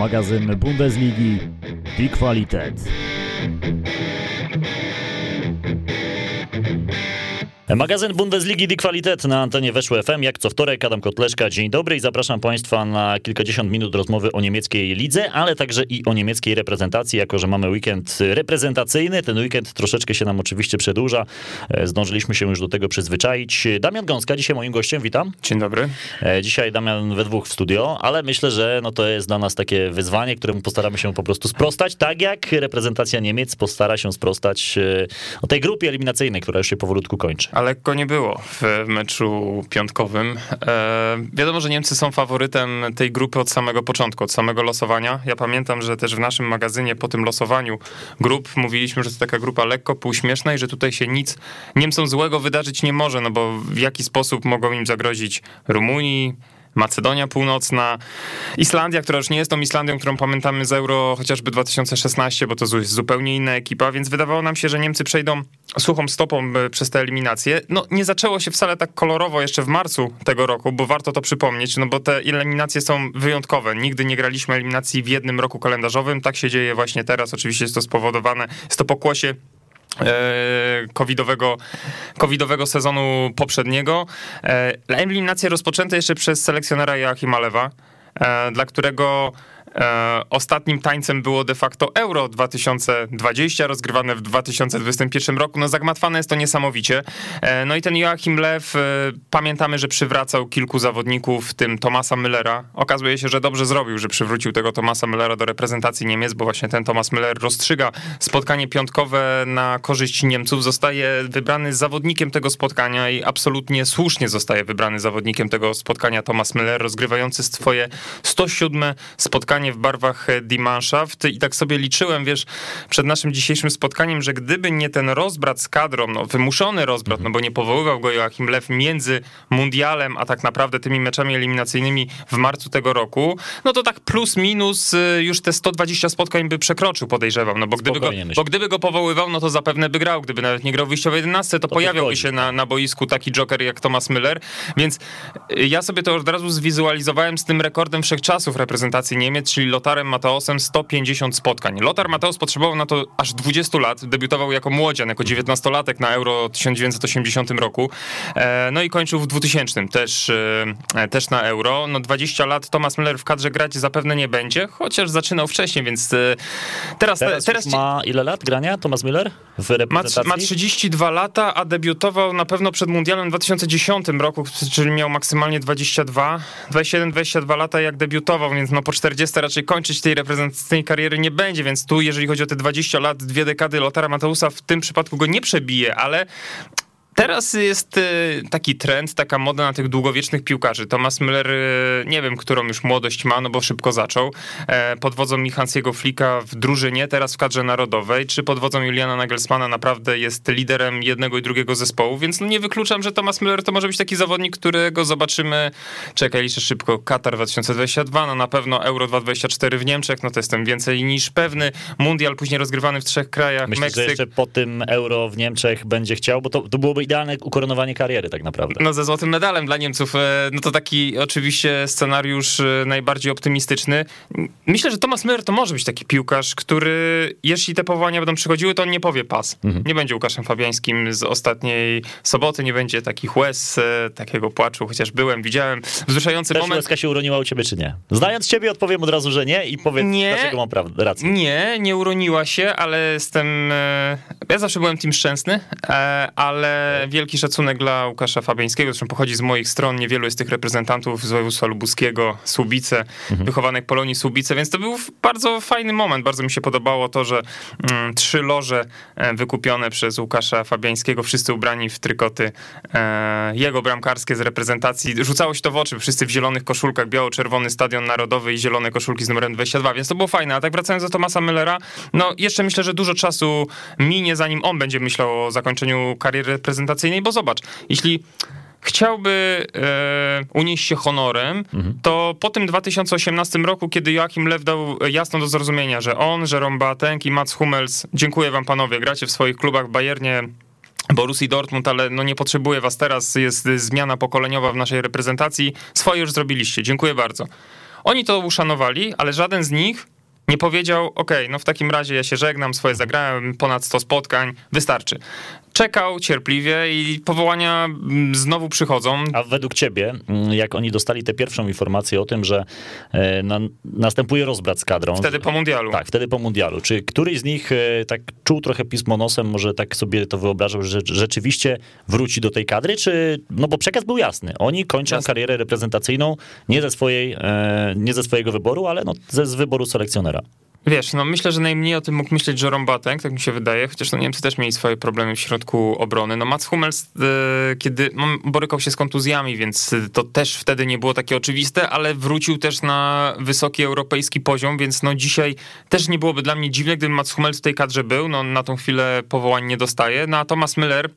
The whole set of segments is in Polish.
magazyn Bundesligi Die Qualität. Magazyn Bundesligi Die Qualität na antenie Weszło FM, jak co wtorek, Adam Kotleszka, dzień dobry i zapraszam Państwa na kilkadziesiąt minut rozmowy o niemieckiej lidze, ale także i o niemieckiej reprezentacji, jako że mamy weekend reprezentacyjny, ten weekend troszeczkę się nam oczywiście przedłuża, e, zdążyliśmy się już do tego przyzwyczaić. Damian Gąska, dzisiaj moim gościem, witam. Dzień dobry. E, dzisiaj Damian we dwóch w studio, ale myślę, że no to jest dla nas takie wyzwanie, któremu postaramy się po prostu sprostać, tak jak reprezentacja Niemiec postara się sprostać e, o tej grupie eliminacyjnej, która już się powolutku kończy a lekko nie było w meczu piątkowym. E, wiadomo, że Niemcy są faworytem tej grupy od samego początku, od samego losowania. Ja pamiętam, że też w naszym magazynie po tym losowaniu grup mówiliśmy, że to taka grupa lekko półśmieszna i że tutaj się nic Niemcom złego wydarzyć nie może, no bo w jaki sposób mogą im zagrozić Rumunii, Macedonia Północna, Islandia, która już nie jest tą Islandią, którą pamiętamy z Euro chociażby 2016, bo to jest zupełnie inna ekipa, więc wydawało nam się, że Niemcy przejdą suchą stopą e, przez tę eliminację. No nie zaczęło się wcale tak kolorowo jeszcze w marcu tego roku, bo warto to przypomnieć, no bo te eliminacje są wyjątkowe. Nigdy nie graliśmy eliminacji w jednym roku kalendarzowym, tak się dzieje właśnie teraz. Oczywiście jest to spowodowane, jest to pokłosie covidowego, covidowego sezonu poprzedniego. E, eliminacje rozpoczęte jeszcze przez selekcjonera Joachima Lewa, e, dla którego E, ostatnim tańcem było de facto Euro 2020, rozgrywane w 2021 roku. No zagmatwane jest to niesamowicie. E, no i ten Joachim Lew, e, pamiętamy, że przywracał kilku zawodników, w tym Tomasa Müllera. Okazuje się, że dobrze zrobił, że przywrócił tego Tomasa Müllera do reprezentacji Niemiec, bo właśnie ten Thomas Müller rozstrzyga spotkanie piątkowe na korzyść Niemców. Zostaje wybrany zawodnikiem tego spotkania i absolutnie słusznie zostaje wybrany zawodnikiem tego spotkania Thomas Müller, rozgrywający swoje 107 spotkanie spotkanie w barwach Die Mannschaft i tak sobie liczyłem, wiesz, przed naszym dzisiejszym spotkaniem, że gdyby nie ten rozbrat z kadrą, no wymuszony rozbrat, no bo nie powoływał go Joachim Lew między mundialem, a tak naprawdę tymi meczami eliminacyjnymi w marcu tego roku, no to tak plus minus y, już te 120 spotkań by przekroczył, podejrzewam, no bo gdyby, go, bo gdyby go powoływał, no to zapewne by grał, gdyby nawet nie grał wyjściowej 11, to, to pojawiałby się na, na boisku taki joker jak Thomas Müller, więc y, ja sobie to od razu zwizualizowałem z tym rekordem wszechczasów reprezentacji Niemiec, czyli Lotarem Mateosem 150 spotkań. Lotar Mateos potrzebował na to aż 20 lat, debiutował jako młodzian, jako 19-latek na Euro 1980 roku, e, no i kończył w 2000 też, e, też na Euro. No 20 lat Thomas Müller w kadrze grać zapewne nie będzie, chociaż zaczynał wcześniej, więc e, teraz... Teraz, teraz ma ile lat grania Thomas Müller w reprezentacji? Ma, ma 32 lata, a debiutował na pewno przed Mundialem w 2010 roku, czyli miał maksymalnie 22, 21-22 lata jak debiutował, więc no po 40 raczej kończyć tej reprezentacyjnej kariery nie będzie, więc tu jeżeli chodzi o te 20 lat, dwie dekady Lotara Mateusa w tym przypadku go nie przebije, ale Teraz jest y, taki trend, taka moda na tych długowiecznych piłkarzy. Thomas Müller, y, nie wiem, którą już młodość ma, no bo szybko zaczął. E, pod wodzą Michansiego Flika w drużynie, teraz w kadrze narodowej, czy pod wodzą Juliana Nagelsmana naprawdę jest liderem jednego i drugiego zespołu, więc no nie wykluczam, że Thomas Müller to może być taki zawodnik, którego zobaczymy, czekaj, liczę szybko, Katar 2022, no na pewno Euro 2024 w Niemczech, no to jestem więcej niż pewny. Mundial później rozgrywany w trzech krajach, Myślę, Meksyk. że jeszcze po tym Euro w Niemczech będzie chciał, bo to, to byłoby idealne ukoronowanie kariery tak naprawdę. No ze złotym medalem dla Niemców, e, no to taki oczywiście scenariusz e, najbardziej optymistyczny. Myślę, że Thomas Müller to może być taki piłkarz, który jeśli te powołania będą przychodziły, to on nie powie pas. Mhm. Nie będzie Łukaszem Fabiańskim z ostatniej soboty, nie będzie takich łez, e, takiego płaczu, chociaż byłem, widziałem. Wzruszający Też moment. łezka się uroniła u ciebie, czy nie? Znając ciebie odpowiem od razu, że nie i powiedz, nie, dlaczego mam prawdę, rację. Nie, nie uroniła się, ale jestem... Ja zawsze byłem tym szczęsny, ale wielki szacunek dla Łukasza Fabiańskiego, zresztą pochodzi z moich stron, niewielu jest tych reprezentantów z województwa lubuskiego, Słubice, mhm. wychowanek Polonii Słubice, więc to był bardzo fajny moment, bardzo mi się podobało to, że mm, trzy loże e, wykupione przez Łukasza Fabiańskiego, wszyscy ubrani w trykoty e, jego bramkarskie z reprezentacji, rzucało się to w oczy, wszyscy w zielonych koszulkach, biało-czerwony Stadion Narodowy i zielone koszulki z numerem 22, więc to było fajne, a tak wracając do Tomasa Müllera, no jeszcze myślę, że dużo czasu minie, zanim on będzie myślał o zakończeniu kariery reprezentacyjnej, reprezentacyjnej, bo zobacz, jeśli chciałby e, unieść się honorem, mhm. to po tym 2018 roku, kiedy Joachim Lew dał jasno do zrozumienia, że on, Jerome Boateng i Mats Hummels, dziękuję wam panowie, gracie w swoich klubach w Bayernie, Borussii Dortmund, ale no nie potrzebuję was teraz, jest zmiana pokoleniowa w naszej reprezentacji, swoje już zrobiliście, dziękuję bardzo. Oni to uszanowali, ale żaden z nich nie powiedział, ok, no w takim razie ja się żegnam, swoje zagrałem, ponad 100 spotkań, wystarczy. Czekał cierpliwie i powołania mm, znowu przychodzą. A według ciebie, mm, jak oni dostali tę pierwszą informację o tym, że e, na, następuje rozbrat z kadrą. Wtedy po mundialu. Tak, wtedy po mundialu. Czy któryś z nich e, tak czuł trochę pismo nosem, może tak sobie to wyobrażał, że rzeczywiście wróci do tej kadry, czy, no bo przekaz był jasny. Oni kończą Jasne. karierę reprezentacyjną nie ze swojej, e, nie ze swojego wyboru, ale no, ze, z wyboru selekcjonera. Wiesz, no myślę, że najmniej o tym mógł myśleć Jerome Boateng, tak mi się wydaje, chociaż no Niemcy też mieli swoje problemy w środku obrony. No Mats Hummels, e, kiedy no, borykał się z kontuzjami, więc to też wtedy nie było takie oczywiste, ale wrócił też na wysoki europejski poziom, więc no dzisiaj też nie byłoby dla mnie dziwne, gdyby Mats Hummels w tej kadrze był, no na tą chwilę powołań nie dostaje. No a Thomas Müller,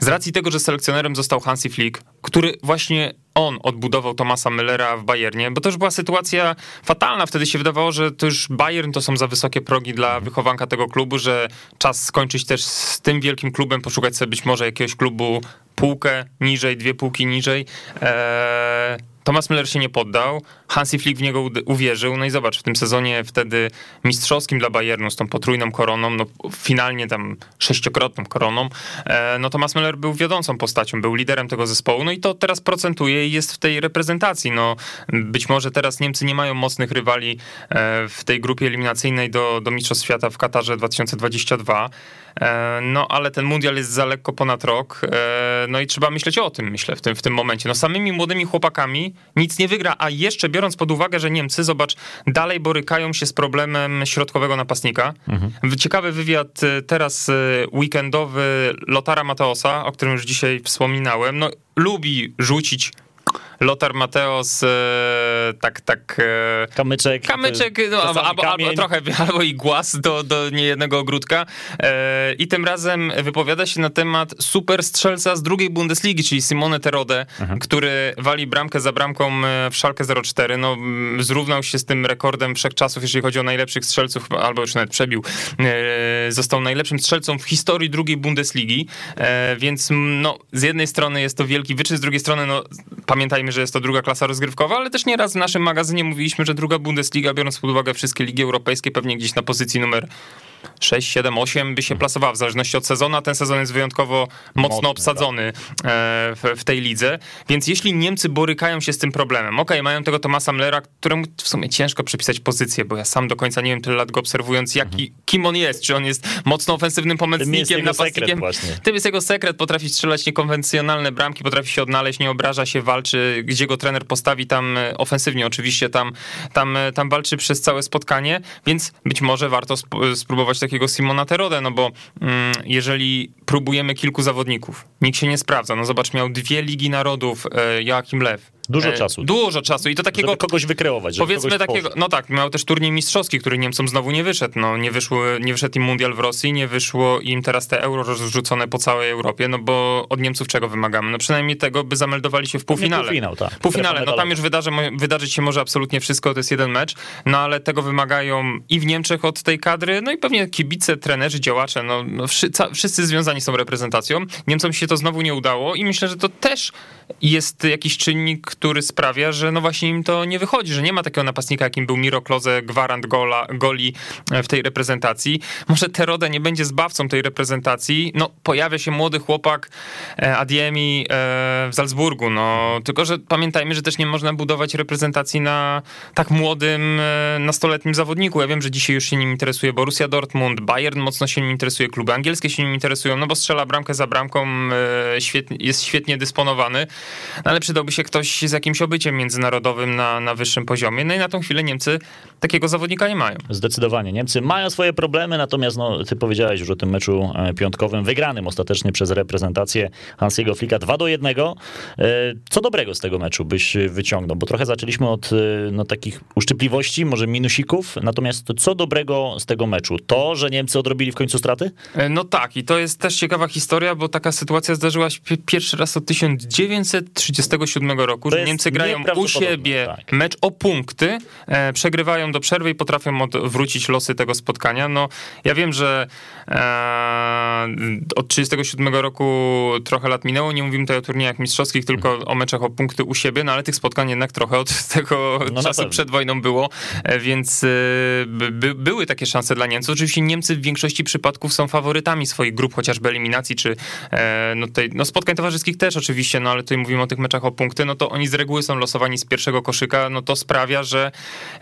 z racji tego, że selekcjonerem został Hansi Flick, który właśnie on odbudował Tomasa Müllera w Bayernie, bo to już była sytuacja fatalna. Wtedy się wydawało, że to już Bayern to są za wysokie progi dla mhm. wychowanka tego klubu, że czas skończyć też z tym wielkim klubem, poszukać sobie być może jakiegoś klubu półkę niżej, dwie półki niżej. Eee, Thomas Müller się nie poddał, Hansi Flick w niego uwierzył, no i zobacz, w tym sezonie wtedy mistrzowskim dla Bayernu z tą potrójną koroną, no finalnie tam sześciokrotną koroną, e, no Thomas Müller był wiodącą postacią, był liderem tego zespołu, no i to teraz procentuje i jest w tej reprezentacji, no być może teraz Niemcy nie mają mocnych rywali e, w tej grupie eliminacyjnej do, do Mistrzostw Świata w Katarze 2022, e, no ale ten mundial jest za lekko ponad rok, no i trzeba myśleć o tym, myślę, w tym, w tym momencie. No samymi młodymi chłopakami nic nie wygra, a jeszcze biorąc pod uwagę, że Niemcy, zobacz, dalej borykają się z problemem środkowego napastnika. Mhm. Ciekawy wywiad y, teraz weekendowy Lotara Mateosa, o którym już dzisiaj wspominałem. No, lubi rzucić Lothar Mateos, e, tak, tak... E, kamyczek. Kamyczek, no, albo, albo, trochę, albo i głaz do, do niejednego ogródka. E, I tym razem wypowiada się na temat super strzelca z drugiej Bundesligi, czyli Simone Terode, mhm. który wali bramkę za bramką w Szalkę 04. No, zrównał się z tym rekordem wszechczasów, jeżeli chodzi o najlepszych strzelców, albo już nawet przebił. Został najlepszym strzelcą w historii drugiej Bundesligi, więc no, z jednej strony jest to wielki wyczyn, z drugiej strony no, pamiętajmy, że jest to druga klasa rozgrywkowa, ale też nieraz w naszym magazynie mówiliśmy, że druga Bundesliga, biorąc pod uwagę wszystkie ligi europejskie, pewnie gdzieś na pozycji numer 6, 7, 8 by się plasowała w zależności od sezonu, a ten sezon jest wyjątkowo mocno Mocny, obsadzony tak. w, w, tej lidze. Więc jeśli Niemcy borykają się z tym problemem, ok, mają tego Tomasa Mlera, któremu w sumie ciężko przypisać pozycję, bo ja sam do końca nie wiem tyle lat go obserwując, jaki, mhm. kim on jest, czy on jest mocno ofensywnym pomocnikiem, napastnikiem. Tym jest jego sekret, potrafi strzelać niekonwencjonalne bramki, potrafi się odnaleźć, nie obraża się, walczy, gdzie go trener postawi, tam e, ofensywnie oczywiście, tam, tam, e, tam walczy przez całe spotkanie, więc być może warto spróbować takiego Simona Terodę, no bo mm, jeżeli próbujemy kilku zawodników, nikt się nie sprawdza, no zobacz, miał dwie Ligi Narodów, e, Joachim Lew, Dużo e, czasu. Dużo czasu i to takiego... Żeby kogoś wykreować. Żeby powiedzmy kogoś takiego, no tak, miał też turniej mistrzowski, który Niemcom znowu nie wyszedł. No, nie, wyszło, nie wyszedł im mundial w Rosji, nie wyszło im teraz te euro rozrzucone po całej Europie, no bo od Niemców czego wymagamy? No przynajmniej tego, by zameldowali się w półfinale. Półfinał, tak. Półfinale, no tam już wydarzy, wydarzyć się może absolutnie wszystko, to jest jeden mecz, no ale tego wymagają i w Niemczech od tej kadry, no i pewnie kibice, trenerzy, działacze, no, no wszyscy związani są reprezentacją. Niemcom się to znowu nie udało i myślę, że to też jest jakiś czynnik, który sprawia, że no właśnie im to nie wychodzi, że nie ma takiego napastnika, jakim był Miro Kloze, gwarant gola, goli w tej reprezentacji. Może Terode nie będzie zbawcą tej reprezentacji. No, pojawia się młody chłopak e, Adiemi e, w Salzburgu, no, tylko że pamiętajmy, że też nie można budować reprezentacji na tak młodym, e, nastoletnim zawodniku. Ja wiem, że dzisiaj już się nim interesuje Borussia Dortmund, Bayern mocno się nim interesuje, kluby angielskie się nim interesują, no bo strzela bramkę za bramką, jest świetnie dysponowany, no, ale przydałby się ktoś z jakimś obyciem międzynarodowym na, na wyższym poziomie. No i na tą chwilę Niemcy takiego zawodnika nie mają. Zdecydowanie. Niemcy mają swoje problemy, natomiast no, ty powiedziałeś już o tym meczu e, piątkowym, wygranym ostatecznie przez reprezentację Hansiego Flicka 2 do 1. E, co dobrego z tego meczu byś wyciągnął? Bo trochę zaczęliśmy od e, no, takich uszczypliwości, może minusików, natomiast co dobrego z tego meczu? To, że Niemcy odrobili w końcu straty? No tak, i to jest też ciekawa historia, bo taka sytuacja zdarzyła się pierwszy raz od 1937 roku, Niemcy grają u siebie tak. mecz o punkty, e, przegrywają do przerwy i potrafią odwrócić losy tego spotkania. No, ja wiem, że e, od 37 roku trochę lat minęło, nie mówimy tutaj o turniejach mistrzowskich, tylko o meczach o punkty u siebie, no ale tych spotkań jednak trochę od tego no czasu przed wojną było, e, więc e, by, były takie szanse dla Niemców. Oczywiście Niemcy w większości przypadków są faworytami swoich grup, chociażby eliminacji, czy e, no, no spotkań towarzyskich też oczywiście, no ale tutaj mówimy o tych meczach o punkty, no to oni z reguły są losowani z pierwszego koszyka, no to sprawia, że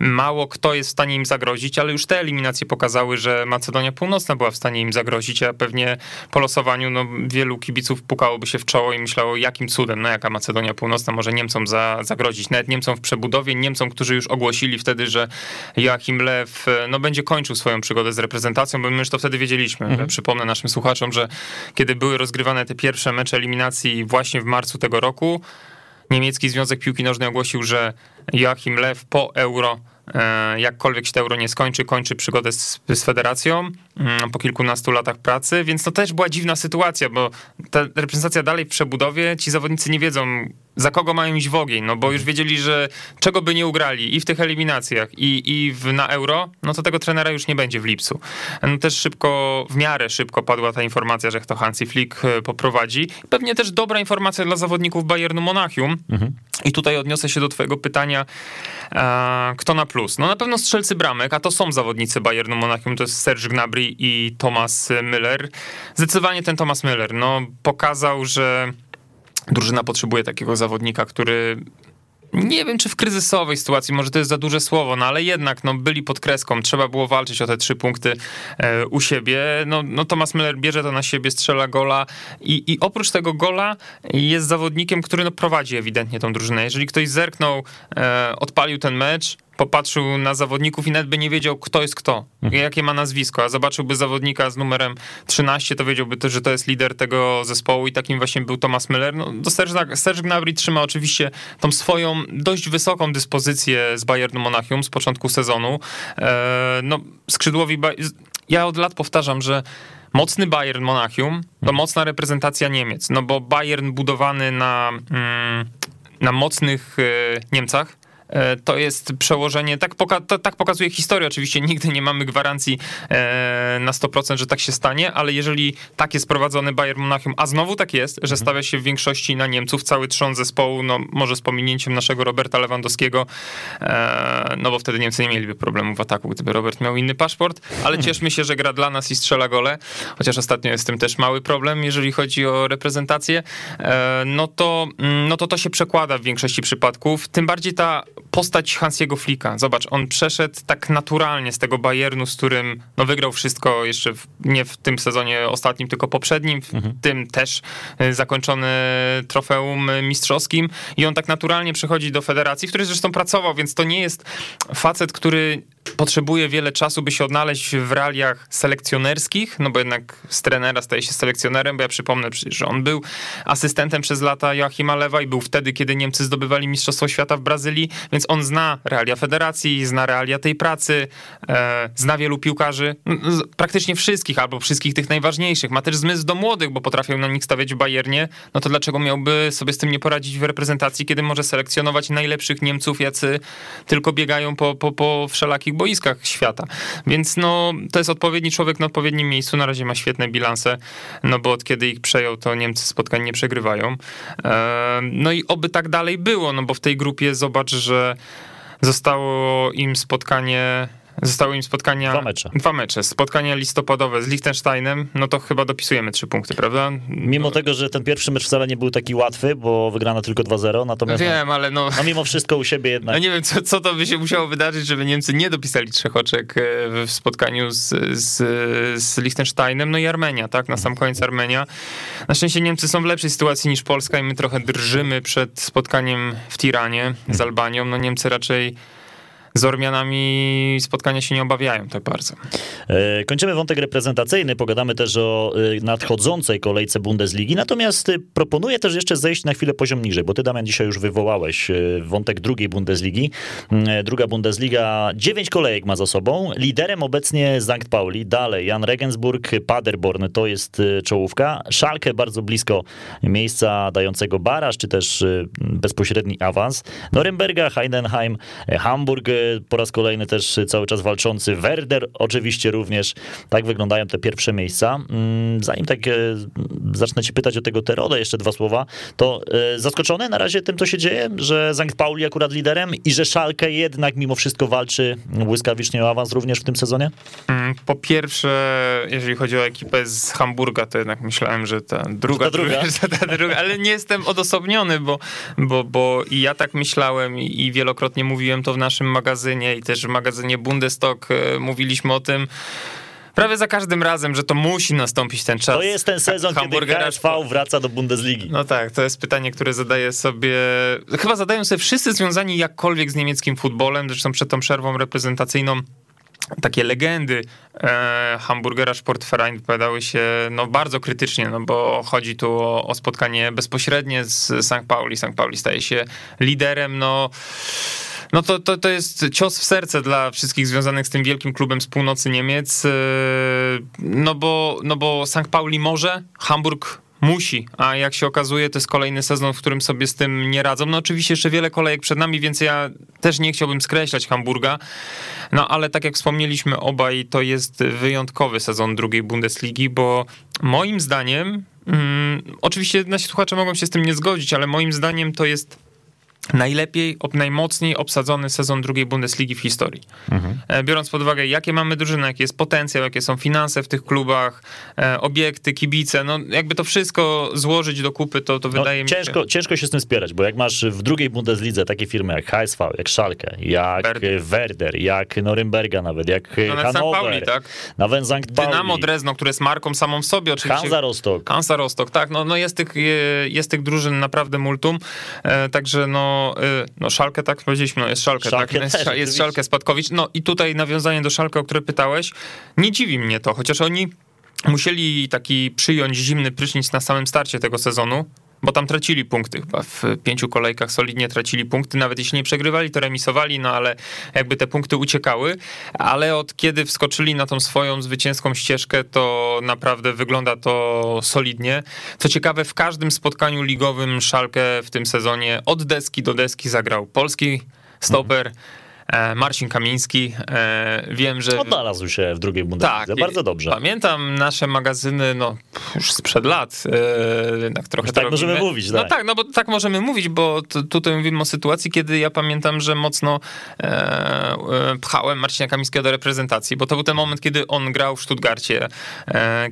mało kto jest w stanie im zagrozić, ale już te eliminacje pokazały, że Macedonia Północna była w stanie im zagrozić, a pewnie po losowaniu no, wielu kibiców pukałoby się w czoło i myślało, jakim cudem, no jaka Macedonia Północna może Niemcom za, zagrozić. Nawet Niemcom w przebudowie, Niemcom, którzy już ogłosili wtedy, że Joachim Lew no, będzie kończył swoją przygodę z reprezentacją, bo my już to wtedy wiedzieliśmy. Mhm. Przypomnę naszym słuchaczom, że kiedy były rozgrywane te pierwsze mecze eliminacji właśnie w marcu tego roku, niemiecki Związek Piłki Nożnej ogłosił, że Joachim Lew po euro E, jakkolwiek się to euro nie skończy, kończy przygodę z, z federacją mm, po kilkunastu latach pracy, więc to też była dziwna sytuacja, bo ta reprezentacja dalej w przebudowie, ci zawodnicy nie wiedzą, za kogo mają iść w ogień, no bo już wiedzieli, że czego by nie ugrali i w tych eliminacjach, i, i w, na euro, no to tego trenera już nie będzie w lipcu. No też szybko, w miarę szybko padła ta informacja, że to Hansi Flick e, poprowadzi. Pewnie też dobra informacja dla zawodników Bayernu Monachium. Mhm. I tutaj odniosę się do twojego pytania, e, kto na plus? No na pewno strzelcy bramek, a to są zawodnicy Bayernu Monachium, to jest Serge Gnabry i Thomas Müller. Zdecydowanie ten Thomas Müller, no pokazał, że drużyna potrzebuje takiego zawodnika, który nie wiem, czy w kryzysowej sytuacji, może to jest za duże słowo, no ale jednak no, byli pod kreską, trzeba było walczyć o te trzy punkty e, u siebie. No, no Thomas Müller bierze to na siebie, strzela gola i, i oprócz tego gola jest zawodnikiem, który no, prowadzi ewidentnie tą drużynę. Jeżeli ktoś zerknął, e, odpalił ten mecz, popatrzył na zawodników i nawet by nie wiedział, kto jest kto, mhm. jakie ma nazwisko, a zobaczyłby zawodnika z numerem 13, to wiedziałby też, że to jest lider tego zespołu i takim właśnie był Thomas Müller. No, do Serge, Serge Gnabry trzyma oczywiście tą swoją dość wysoką dyspozycję z Bayernu Monachium z początku sezonu. E, no, skrzydłowi... Ja od lat powtarzam, że mocny Bayern Monachium to mhm. mocna reprezentacja Niemiec, no bo Bayern budowany na, mm, na mocnych e, Niemcach, to jest przełożenie, tak, poka to, tak pokazuje historia, oczywiście nigdy nie mamy gwarancji e, na 100%, że tak się stanie, ale jeżeli tak jest prowadzony Bayern Monachium, a znowu tak jest, że mhm. stawia się w większości na Niemców, cały trzon zespołu, no może z pominięciem naszego Roberta Lewandowskiego, e, no bo wtedy Niemcy nie mieliby problemu w ataku, gdyby Robert miał inny paszport, ale mhm. cieszmy się, że gra dla nas i strzela gole, chociaż ostatnio jest z tym też mały problem, jeżeli chodzi o reprezentację, no to, mm, no to to się przekłada w większości przypadków, tym bardziej ta postać Hansiego Flika. Zobacz, on przeszedł tak naturalnie z tego Bayernu, z którym no, wygrał wszystko jeszcze w, nie w tym sezonie ostatnim, tylko poprzednim, w mhm. tym też y, zakończony trofeum mistrzowskim i on tak naturalnie przechodzi do federacji, w której zresztą pracował, więc to nie jest facet, który potrzebuje wiele czasu, by się odnaleźć w realiach selekcjonerskich, no bo jednak z trenera staje się selekcjonerem, bo ja przypomnę przecież, że on był asystentem przez lata Joachima Lewa i był wtedy, kiedy Niemcy zdobywali Mistrzostwo Świata w Brazylii, więc on zna realia federacji, zna realia tej pracy, e, zna wielu piłkarzy, praktycznie wszystkich, albo wszystkich tych najważniejszych. Ma też zmysł do młodych, bo potrafią na nich stawiać w Bayernie, no to dlaczego miałby sobie z tym nie poradzić w reprezentacji, kiedy może selekcjonować najlepszych Niemców, jacy tylko biegają po, po, po wszelakich boiskach świata. Więc no, to jest odpowiedni człowiek na odpowiednim miejscu. Na razie ma świetne bilanse, no bo od kiedy ich przejął, to Niemcy spotkań nie przegrywają. E, no i oby tak dalej było, no bo w tej grupie zobacz, że zostało im spotkanie Zostały im spotkania. Dwa mecze. Dwa mecze. Spotkania listopadowe z Liechtensteinem, no to chyba dopisujemy trzy punkty, prawda? Mimo tego, że ten pierwszy mecz wcale nie był taki łatwy, bo wygrano tylko 2-0, natomiast. Wiem, no, ale no. No mimo wszystko u siebie jednak. No nie wiem, co, co to by się musiało wydarzyć, żeby Niemcy nie dopisali trzech oczek e, w spotkaniu z, z, z Liechtensteinem, no i Armenia, tak? Na sam koniec Armenia. Na szczęście Niemcy są w lepszej sytuacji niż Polska i my trochę drżymy przed spotkaniem w Tiranie z Albanią. No Niemcy raczej z Ormianami spotkania się nie obawiają tak bardzo. E, kończymy wątek reprezentacyjny, pogadamy też o e, nadchodzącej kolejce Bundesligi, natomiast e, proponuję też jeszcze zejść na chwilę poziom niżej, bo ty Damian dzisiaj już wywołałeś wątek drugiej Bundesligi. Mm, druga Bundesliga, dziewięć kolejek ma za sobą, liderem obecnie Sankt Pauli, dalej Jan Regensburg, Paderborn to jest czołówka, Schalke bardzo blisko miejsca dającego baraż, czy też bezpośredni awans, Norymberga, Heidenheim, Hamburg po raz kolejny też cały czas walczący, Werder oczywiście również. Tak wyglądają te pierwsze miejsca. Mm, zanim tak e, zacznę ci pytać o tego Teroda, jeszcze dwa słowa, to e, zaskoczony na razie tym, co się dzieje, że Sankt Pauli akurat liderem i że Szalkę jednak mimo wszystko walczy błyskawicznie o awans również w tym sezonie? Mm, po pierwsze, jeżeli chodzi o ekipę z Hamburga, to jednak myślałem, że ta druga, ta druga. ta druga ale nie jestem odosobniony, bo, bo, bo i ja tak myślałem i wielokrotnie mówiłem to w naszym magazynie i też w magazynie Bundestag e, mówiliśmy o tym, prawie za każdym razem, że to musi nastąpić ten czas. To jest ten sezon, kiedy HSV wraca do Bundesligi. No tak, to jest pytanie, które zadaje sobie, chyba zadają sobie wszyscy związani jakkolwiek z niemieckim futbolem, zresztą przed tą przerwą reprezentacyjną takie legendy e, Hamburgera Sportverein wypowiadały się no, bardzo krytycznie, no, bo chodzi tu o, o spotkanie bezpośrednie z St. Pauli. St. Pauli staje się liderem, no no to, to, to jest cios w serce dla wszystkich związanych z tym wielkim klubem z północy Niemiec, e, no bo, no bo St. Pauli może, Hamburg musi, a jak się okazuje, to jest kolejny sezon, w którym sobie z tym nie radzą. No oczywiście jeszcze wiele kolejek przed nami, więc ja też nie chciałbym skreślać Hamburga, no ale tak jak wspomnieliśmy obaj, to jest wyjątkowy sezon drugiej Bundesligi, bo moim zdaniem, mm, oczywiście nasi słuchacze mogą się z tym nie zgodzić, ale moim zdaniem to jest najlepiej, najmocniej obsadzony sezon drugiej Bundesligi w historii. Mhm. E, biorąc pod uwagę, jakie mamy drużyny, jaki jest potencjał, jakie są finanse w tych klubach, e, obiekty, kibice, no jakby to wszystko złożyć do kupy, to, to no, wydaje mi ciężko, się... Ciężko się z tym spierać, bo jak masz w drugiej Bundeslidze takie firmy jak HSV, jak Schalke, jak Werder, Werder jak Norymberga nawet, jak no, Hannover, Pauli, tak? nawet Sankt Pauli. Dynamo Drezno, które jest marką samą w sobie oczywiście. Hansa Rostock. Hansa Rostock, tak, no, no jest, tych, jest tych drużyn naprawdę multum, e, także no Y, no, Szalkę, tak powiedzieliśmy, no jest Szalkę, tak? Szalkę tak? Jest, jest Szalkę Spadkowicz. No i tutaj nawiązanie do Szalkę, o które pytałeś, nie dziwi mnie to, chociaż oni musieli taki przyjąć zimny prysznic na samym starcie tego sezonu, bo tam tracili punkty, chyba. W pięciu kolejkach solidnie tracili punkty, nawet jeśli nie przegrywali, to remisowali, no ale jakby te punkty uciekały, ale od kiedy wskoczyli na tą swoją zwycięską ścieżkę, to naprawdę wygląda to solidnie. Co ciekawe, w każdym spotkaniu ligowym Szalkę w tym sezonie od deski do deski zagrał polski stoper, mhm Marcin Kamiński. E, wiem, że... Odnalazł się w drugiej Bundeslidze, tak, bardzo dobrze. Pamiętam nasze magazyny, no już sprzed lat, e, jednak trochę tak możemy mówić, tak. No tak, no bo tak możemy mówić, bo tutaj mówimy o sytuacji, kiedy ja pamiętam, że mocno pchałem Marcina Kamińskiego do reprezentacji, bo to był ten moment, kiedy on grał w Stuttgarcie,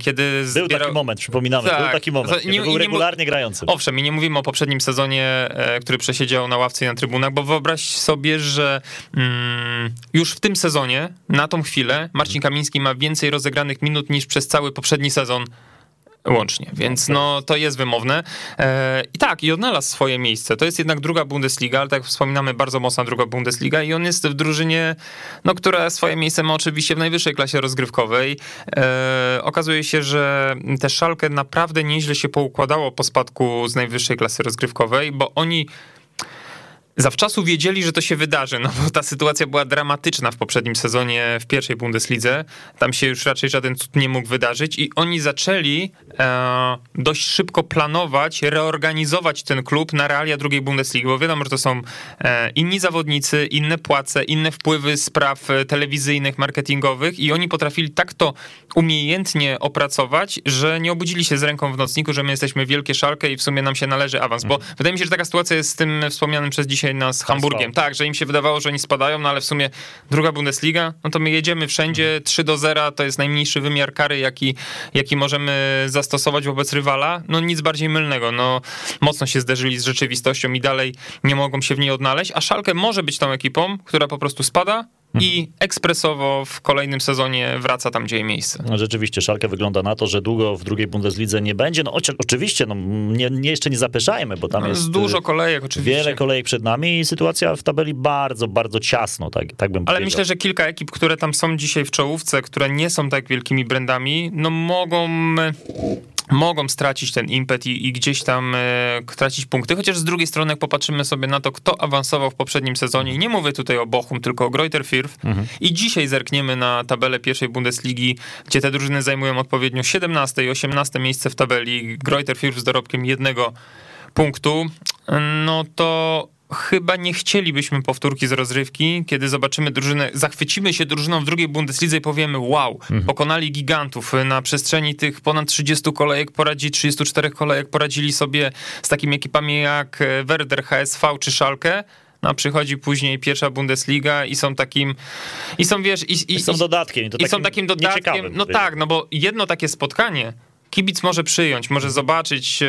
kiedy zbierał... Był taki moment, przypominamy, tak, był taki moment, nie, był regularnie nie, grający. Owszem, i nie mówimy o poprzednim sezonie, który przesiedział na ławce i na trybunach, bo wyobraź sobie, że Mm, już w tym sezonie, na tą chwilę, Marcin Kamiński ma więcej rozegranych minut niż przez cały poprzedni sezon łącznie, więc no to jest wymowne. E, I tak, i odnalazł swoje miejsce. To jest jednak druga Bundesliga, ale tak wspominamy, bardzo mocna druga Bundesliga i on jest w drużynie, no, która swoje miejsce ma oczywiście w najwyższej klasie rozgrywkowej. E, okazuje się, że te Szalkę naprawdę nieźle się poukładało po spadku z najwyższej klasy rozgrywkowej, bo oni zawczasu wiedzieli, że to się wydarzy, no bo ta sytuacja była dramatyczna w poprzednim sezonie w pierwszej Bundeslidze. Tam się już raczej żaden cud nie mógł wydarzyć i oni zaczęli e, dość szybko planować, reorganizować ten klub na realia drugiej Bundesligi, bo wiadomo, że to są e, inni zawodnicy, inne płace, inne wpływy spraw e, telewizyjnych, marketingowych i oni potrafili tak to umiejętnie opracować, że nie obudzili się z ręką w nocniku, że my jesteśmy wielkie szalkę i w sumie nam się należy awans, bo mhm. wydaje mi się, że taka sytuacja jest z tym wspomnianym przez dzisiaj dzisiaj nas Hamburgiem. Tak, że im się wydawało, że oni spadają, no ale w sumie druga Bundesliga, no to my jedziemy wszędzie, 3 do 0 to jest najmniejszy wymiar kary, jaki, jaki możemy zastosować wobec rywala. No nic bardziej mylnego, no mocno się zderzyli z rzeczywistością i dalej nie mogą się w niej odnaleźć, a Szalkę może być tą ekipą, która po prostu spada, i ekspresowo w kolejnym sezonie wraca tam, gdzie jej miejsce. No, rzeczywiście, Szalkę wygląda na to, że długo w drugiej Bundeslidze nie będzie. No oczywiście, no, nie, nie jeszcze nie zapeszajmy, bo tam No, jest jest dużo y, kolejek oczywiście. wiele kolejek przed nami i sytuacja w tabeli bardzo, bardzo ciasno, tak, tak bym Ale powiedział. myślę, że kilka ekip, które tam są dzisiaj w czołówce, które nie są tak wielkimi brandami, no mogą mogą stracić ten impet i, i gdzieś tam e, tracić punkty, chociaż z drugiej strony jak popatrzymy sobie na to, kto awansował w poprzednim sezonie, i nie mówię tutaj o Bochum, tylko o Greuther Fürth i dzisiaj zerkniemy na tabelę pierwszej Bundesligi, gdzie te drużyny zajmują odpowiednio 17 i 18 miejsce w tabeli, Greuther Fürth z dorobkiem jednego punktu, no to chyba nie chcielibyśmy powtórki z rozrywki, kiedy zobaczymy drużynę, zachwycimy się drużyną w drugiej Bundeslidze i powiemy wow, pokonali gigantów na przestrzeni tych ponad 30 kolejek, poradzi 34 kolejek, poradzili sobie z takimi ekipami jak e, Werder, HSV czy no, a przychodzi później pierwsza Bundesliga i są takim, i są wiesz, i, i, Są i- dodatkiem. I, to i są takim dodatkiem. No tak, no bo jedno takie spotkanie kibic może przyjąć, może zobaczyć e,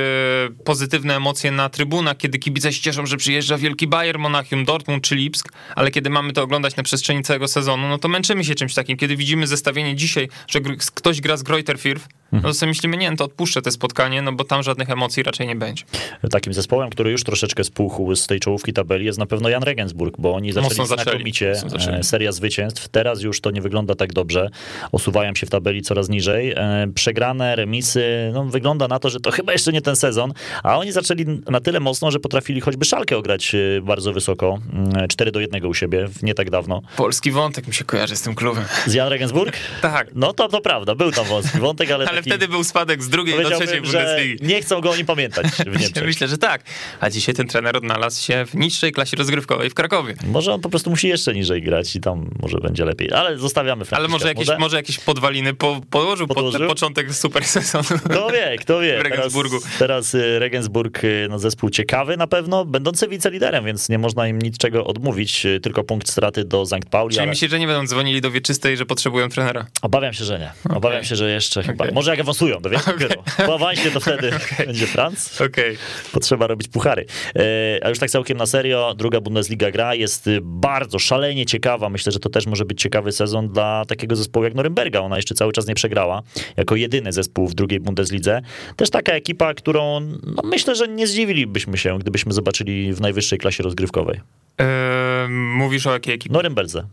pozytywne emocje na trybunach, kiedy kibice się cieszą, że przyjeżdża wielki Bayern, Monachium, Dortmund czy Lipsk, ale kiedy mamy to oglądać na przestrzeni całego sezonu, no to męczymy się czymś takim. Kiedy widzimy zestawienie dzisiaj, że ktoś gra z Greuther Fürth, no to sobie myślimy, nie, no to odpuszczę te spotkanie, no bo tam żadnych emocji raczej nie będzie. Takim zespołem, który już troszeczkę spuchł z tej czołówki tabeli jest na pewno Jan Regensburg, bo oni zaczęli Mocno znakomicie, zaczęli. e, seria zwycięstw. Teraz już to nie wygląda tak dobrze. Osuwają się w tabeli coraz niżej. E, Przegrane, remisy, no wygląda na to, że to chyba jeszcze nie ten sezon, a oni zaczęli na tyle mocno, że potrafili choćby Szalkę ograć e, bardzo wysoko. Mm, 4 do 1 u siebie, nie tak dawno. Polski wątek mi się kojarzy z tym klubem. Z Jan Regensburg? Tak. No to, to prawda, był tam wąski wątek, ale, Ale taki, wtedy był spadek z drugiej do trzeciej Bundesligi. nie chcą go oni pamiętać w Niemczech. myślę, że tak. A dzisiaj ten trener odnalazł się w niższej klasie rozgrywkowej w Krakowie. Może on po prostu musi jeszcze niżej grać i tam może będzie lepiej. Ale zostawiamy Ale Franciszka może jakieś, może jakieś podwaliny po, położył, pod Podłożył? początek super sezonu. Kto wie, kto wie. W Regensburgu. Teraz, teraz y, Regensburg, y, no zespół ciekawy na pewno, będący wiceliderem, więc nie można im niczego odmówić, y, tylko punkt straty do Sankt Pauli, Czyli ale myślisz, że nie będą dzwonili do wieczystej, że potrzebują trenera? obawiam się, że nie. Obawiam się, że jeszcze chyba, Okej. może jak awansują do wielkiego. Po awansie to wtedy będzie Franc. Okej. Potrzeba robić puchary. E, A już tak całkiem na serio, druga Bundesliga gra jest bardzo szalenie ciekawa. Myślę, że to też może być ciekawy sezon dla takiego zespołu jak Norymberga. Ona jeszcze cały czas nie przegrała. Jako jedyny zespół w drugiej Bundeslidze. Też taka ekipa, którą no, myślę, że nie zdziwilibyśmy się, gdybyśmy zobaczyli w najwyższej klasie rozgrywkowej. Eee, mówisz o jakiej ekipie? Norymberdze.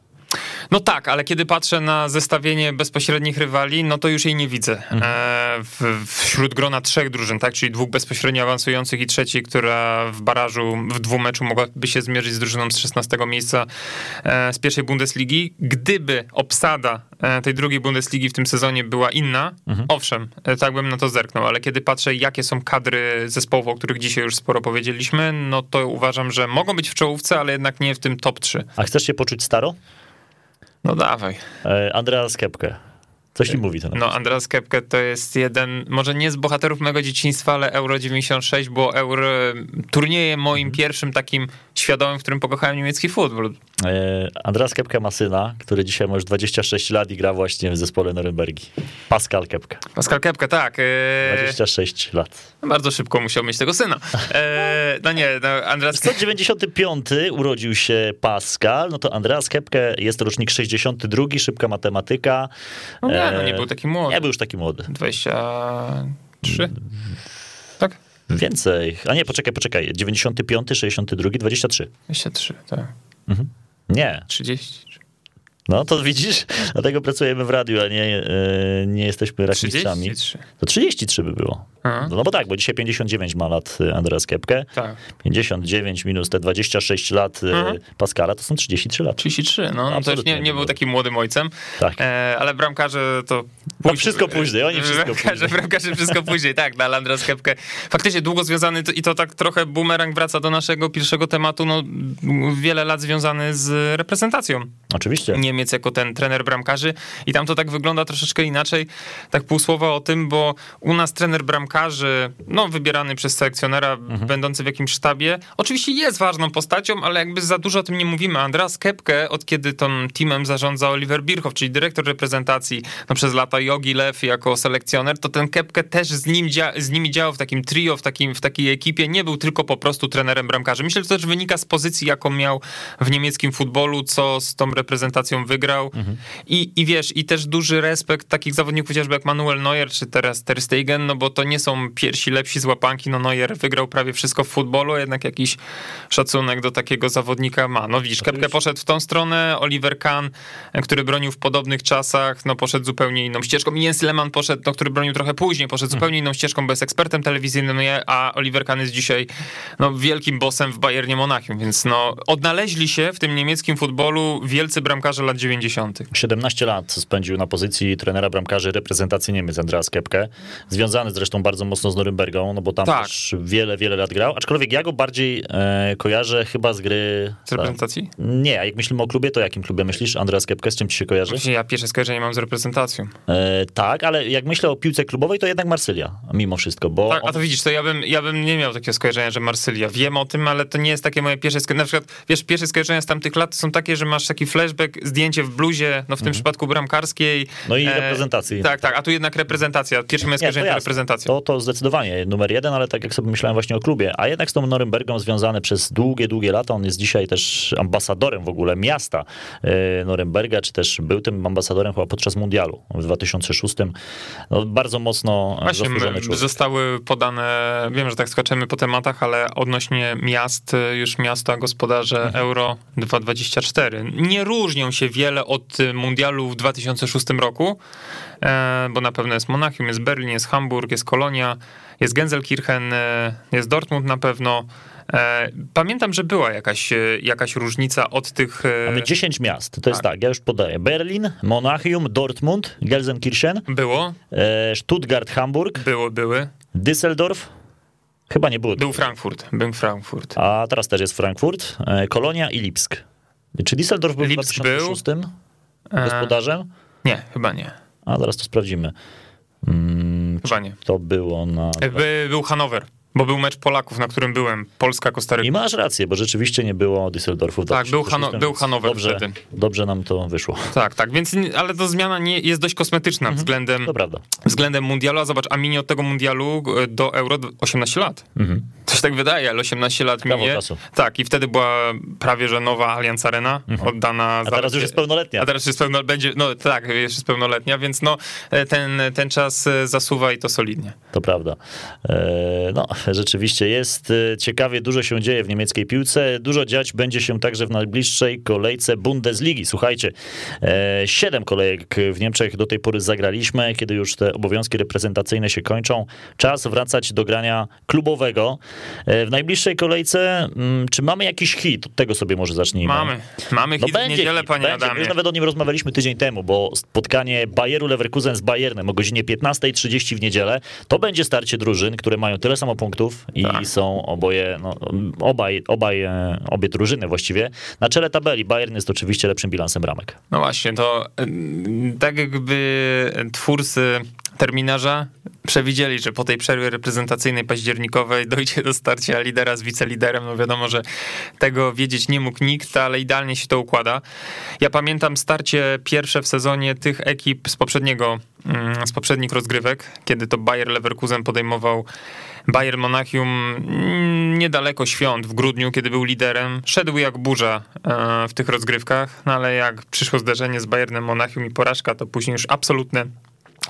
No tak, ale kiedy patrzę na zestawienie bezpośrednich rywali, no to już jej nie widzę. Mhm. E, w, wśród grona trzech drużyn, tak, czyli dwóch bezpośrednio awansujących i trzeciej, która w barażu, w dwumeczu mogłaby się zmierzyć z drużyną z 16 miejsca e, z pierwszej Bundesligi. Gdyby obsada e, tej drugiej Bundesligi w tym sezonie była inna, Mhm. owszem, tak bym na to zerknął, ale kiedy patrzę, jakie są kadry zespołów, o których dzisiaj już sporo powiedzieliśmy, no to uważam, że mogą być w czołówce, ale jednak nie w tym top 3. A chcesz się poczuć staro? No dawaj. E, Andreas Kepke. Coś ci mówi ten. No, Andreas Kepke to jest jeden, może nie z bohaterów mojego dzieciństwa, ale Euro 96 było Euro turniejem moim pierwszym takim świadomym, w którym pokochałem niemiecki futbol. E, Andreas Kepke ma syna, który dzisiaj ma już 26 lat i gra właśnie w zespole Norymbergi. Pascal Kepke. Pascal Kepke, tak. E, 26 lat. Bardzo szybko musiał mieć tego syna. E, no nie, no, Andreas 195 urodził się Pascal, no to Andreas Kepke jest rocznik 62, szybka matematyka. No nie, no E, nie był taki młody. Nie był już taki młody. 23? Tak? Więcej. A nie, poczekaj, poczekaj. 95, 62, 23. 23, tak. Nie. 30. No to widzisz, dlatego pracujemy w radiu, a nie, e, nie jesteśmy rachmistrzami. 33. To 33 by było. Aha. No bo tak, bo dzisiaj 59 ma lat e, Andreas Kepke. Tak. 59 minus te 26 lat e, Mhm. Pascala to są 33 lata. 33, no, no to już Absolutnie nie, nie był takim młodym ojcem. Tak. E, ale bramkarze to... No wszystko później, oni wszystko bramkarze, później. bramkarze wszystko później, tak, dla Andras Kepkę. Faktycznie długo związany to, i to tak trochę bumerang wraca do naszego pierwszego tematu, no wiele lat związany z reprezentacją. Oczywiście. Niemiec jako ten trener bramkarzy i tam to tak wygląda troszeczkę inaczej. Tak pół słowa o tym, bo u nas trener bramkarzy, no wybierany przez selekcjonera, Mhm. będący w jakimś sztabie, oczywiście jest ważną postacią, ale jakby za dużo o tym nie mówimy. Andreas Kepke, od kiedy tym teamem zarządza Oliver Birchow, czyli dyrektor reprezentacji no przez lata Jogi Lew jako selekcjoner, to ten Kepke też z, nim dzia- z nimi działał w takim trio, w, takim, w takiej ekipie, nie był tylko po prostu trenerem bramkarzy. Myślę, że to też wynika z pozycji, jaką miał w niemieckim futbolu, co z tą reprezentacją wygrał mhm. I, i wiesz, i też duży respekt takich zawodników chociażby jak Manuel Neuer, czy teraz Ter Stegen, no bo to nie są pierwsi lepsi z łapanki, no Neuer wygrał prawie wszystko w futbolu, jednak jakiś szacunek do takiego zawodnika ma. No widzisz, Kepke poszedł w tą stronę, Oliver Kahn, który bronił w podobnych czasach, no poszedł zupełnie inną ścieżką i Jens Lehmann poszedł, no, który bronił trochę później, poszedł hmm. zupełnie inną ścieżką, bo jest ekspertem telewizyjnym, a Oliver Kahn jest dzisiaj no, wielkim bossem w Bayernie Monachium, więc no odnaleźli się w tym niemieckim futbolu wielcy bramkarze lat 90. 17 lat spędził na pozycji trenera bramkarzy reprezentacji Niemiec Andreas Kepke, związany zresztą bardzo mocno z Norymbergą, no bo tam tak. też wiele, wiele lat grał, aczkolwiek ja go bardziej e, kojarzę chyba z gry... Z reprezentacji? Nie, a jak myślimy o klubie, to jakim klubie myślisz? Andreas Kepke, z czym ci się kojarzy? Właśnie ja pierwsze skojarzenie mam z reprezentacją. E, tak, ale jak myślę o piłce klubowej, to jednak Marsylia, mimo wszystko, bo... Tak, a to widzisz, to ja bym, ja bym nie miał takiego skojarzenia, że Marsylia. Wiem o tym, ale to nie jest takie moje pierwsze skojarzenie. Na przykład, wiesz, pierwsze skojarzenia z tamtych lat są takie, że masz taki flashback, zdjęcie w bluzie, no w tym mhm. przypadku bramkarskiej. No i e, reprezentacji. Tak, tak, a tu jednak reprezentacja. Pierwsze moje skojarzenie to, reprezentacja. To, to zdecydowanie numer jeden, ale tak jak sobie myślałem właśnie o klubie, a jednak z tą Norymbergą związany przez długie, długie lata, on jest dzisiaj też ambasadorem w ogóle miasta e, Norymberga, czy też był tym ambasadorem chyba podczas mundialu w 2006. No, bardzo mocno Właśnie, zostały podane, wiem, że tak skaczemy po tematach, ale odnośnie miast, już miasta gospodarze mhm. Euro 2024 nie różnią się wiele od mundialu w 2006 roku, e, bo na pewno jest Monachium, jest Berlin, jest Hamburg, jest Kolonia, jest Genzelkirchen, e, jest Dortmund na pewno. E, pamiętam, że była jakaś, jakaś różnica od tych. Mamy 10 miast. To jest tak, tak ja już podaję. Berlin, Monachium, Dortmund, Gelsenkirchen. Było. Stuttgart, Hamburg. Było, były. Düsseldorf. Chyba nie było. Był Frankfurt, był Frankfurt. A teraz też jest Frankfurt, Kolonia i Lipsk. Czy Düsseldorf był Lipsk w 2006 był? gospodarzem? Nie, chyba nie. A zaraz to sprawdzimy. Hmm, chyba nie. To było na. By, był Hanower. Bo był mecz Polaków, na którym byłem, Polska-Kostaryka. I masz rację, bo rzeczywiście nie było Düsseldorfu. Tak, był, Hano był Hanower dobrze, wtedy. Dobrze nam to wyszło. Tak, tak, więc, ale to zmiana nie, jest dość kosmetyczna mhm, względem, względem mundialu, a zobacz, a minie od tego mundialu e, do Euro 18 lat. Mhm. Coś tak wydaje, ale 18 lat Prawo minie. Czasu. Tak, i wtedy była prawie, że nowa Allianz Arena mhm. oddana. A teraz już jest pełnoletnia. A teraz już jest pełnoletnia, będzie, no tak, już jest pełnoletnia, więc no e, ten, ten czas e, zasuwa i to solidnie. To prawda. No, rzeczywiście jest e, ciekawie, dużo się dzieje w niemieckiej piłce. Dużo dziać będzie się także w najbliższej kolejce Bundesligi. Słuchajcie, e, siedem kolejek w Niemczech do tej pory zagraliśmy, kiedy już te obowiązki reprezentacyjne się kończą. Czas wracać do grania klubowego. E, w najbliższej kolejce, mm, czy mamy jakiś hit? Od tego sobie może zacznijmy. Mamy. Mamy no hit no w niedzielę, hit, panie będzie. Adamie. Już nawet o nim rozmawialiśmy tydzień temu, bo spotkanie Bayeru Leverkusen z Bayernem o godzinie 15.30 w niedzielę, to będzie starcie drużyn, które mają tyle samo punktów i tak. są oboje, no, obaj, obaj, e, obie drużyny właściwie na czele tabeli. Bayern jest oczywiście lepszym bilansem bramek. No właśnie, to tak jakby twórcy terminarza przewidzieli, że po tej przerwie reprezentacyjnej październikowej dojdzie do starcia lidera z wiceliderem. No wiadomo, że tego wiedzieć nie mógł nikt, ale idealnie się to układa. Ja pamiętam starcie pierwsze w sezonie tych ekip z poprzedniego, mm, z poprzednich rozgrywek, kiedy to Bayer Leverkusen podejmował Bayern Monachium mm, niedaleko świąt w grudniu, kiedy był liderem. Szedł jak burza e, w tych rozgrywkach, no ale jak przyszło zderzenie z Bayernem Monachium i porażka, to później już absolutne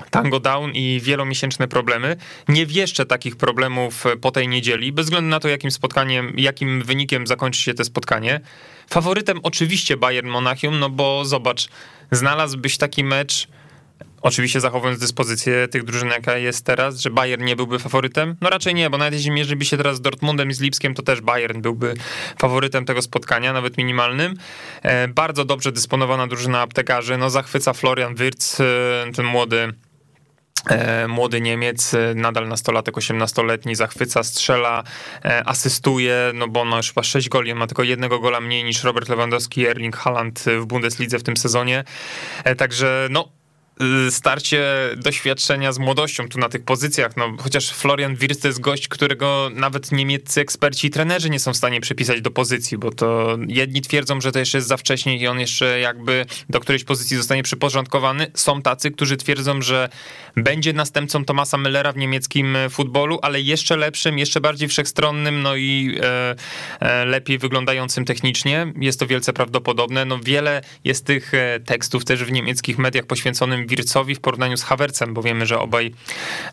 Tango Down i wielomiesięczne problemy. Nie wieszczę takich problemów po tej niedzieli, bez względu na to, jakim spotkaniem, jakim wynikiem zakończy się to spotkanie. Faworytem oczywiście Bayern Monachium, no bo zobacz, znalazłbyś taki mecz Oczywiście zachowując dyspozycję tych drużyn, jaka jest teraz, że Bayern nie byłby faworytem? No raczej nie, bo nawet jeśli mierzyby się teraz z Dortmundem i z Lipskiem, to też Bayern byłby faworytem tego spotkania, nawet minimalnym. E, bardzo dobrze dysponowana drużyna aptekarzy, no zachwyca Florian Wirtz, e, ten młody e, Młody Niemiec, nadal nastolatek, 18-letni, zachwyca, strzela, asystuje, no bo on ma już chyba 6 goli, on ma tylko jednego gola mniej niż Robert Lewandowski Erling Haaland w Bundeslidze w tym sezonie. Także no, starcie doświadczenia z młodością tu na tych pozycjach, no chociaż Florian Wirtz to jest gość, którego nawet niemieccy eksperci i trenerzy nie są w stanie przypisać do pozycji, bo to jedni twierdzą, że to jeszcze jest za wcześnie i on jeszcze jakby do którejś pozycji zostanie przyporządkowany. Są tacy, którzy twierdzą, że będzie następcą Tomasa Müllera w niemieckim futbolu, ale jeszcze lepszym, jeszcze bardziej wszechstronnym, no i e, e, lepiej wyglądającym technicznie. Jest to wielce prawdopodobne. No wiele jest tych e, tekstów też w niemieckich mediach poświęconym Wircowi w porównaniu z Havertzem, bo wiemy, że obaj,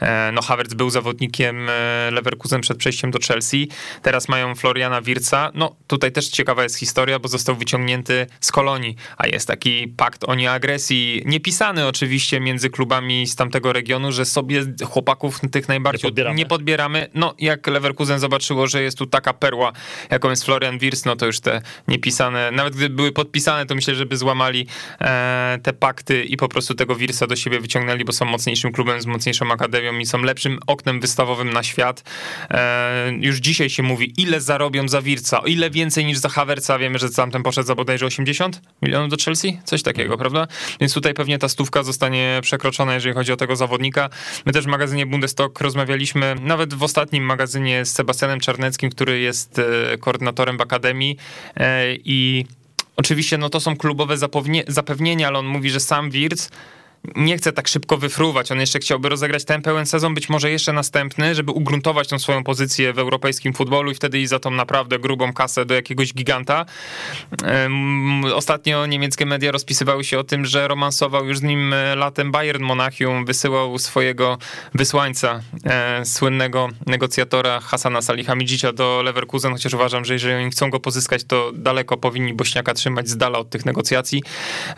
e, no Havertz był zawodnikiem e, Leverkusen przed przejściem do Chelsea. Teraz mają Floriana Wirca. No tutaj też ciekawa jest historia, bo został wyciągnięty z kolonii, a jest taki pakt o nieagresji, niepisany oczywiście między klubami z tamtego regionu, że sobie chłopaków tych najbardziej nie podbieramy. Nie podbieramy. No jak Leverkusen zobaczyło, że jest tu taka perła, jaką jest Florian Wirtz, no to już te niepisane, nawet gdyby były podpisane, to myślę, żeby złamali e, te pakty i po prostu tego Wirsa do siebie wyciągnęli, bo są mocniejszym klubem z mocniejszą akademią i są lepszym oknem wystawowym na świat. E, już dzisiaj się mówi, ile zarobią za Wirca, o ile więcej niż za Havertza. Wiemy, że tamten poszedł za bodajże 80 milionów do Chelsea, coś takiego, prawda? Więc tutaj pewnie ta stówka zostanie przekroczona, jeżeli chodzi o tego zawodnika. My też w magazynie Bundestag rozmawialiśmy, nawet w ostatnim magazynie z Sebastianem Czarneckim, który jest e, koordynatorem w Akademii e, i Oczywiście no to są klubowe zapewnienia, ale on mówi, że sam Wirtz nie chce tak szybko wyfruwać. On jeszcze chciałby rozegrać ten pełen sezon, być może jeszcze następny, żeby ugruntować tą swoją pozycję w europejskim futbolu i wtedy i za tą naprawdę grubą kasę do jakiegoś giganta. Ostatnio niemieckie media rozpisywały się o tym, że romansował już z nim e, latem Bayern Monachium, wysyłał swojego wysłańca, e, słynnego negocjatora Hasana Salihamidzicia do Leverkusen, chociaż uważam, że jeżeli oni chcą go pozyskać, to daleko powinni Bośniaka trzymać z dala od tych negocjacji.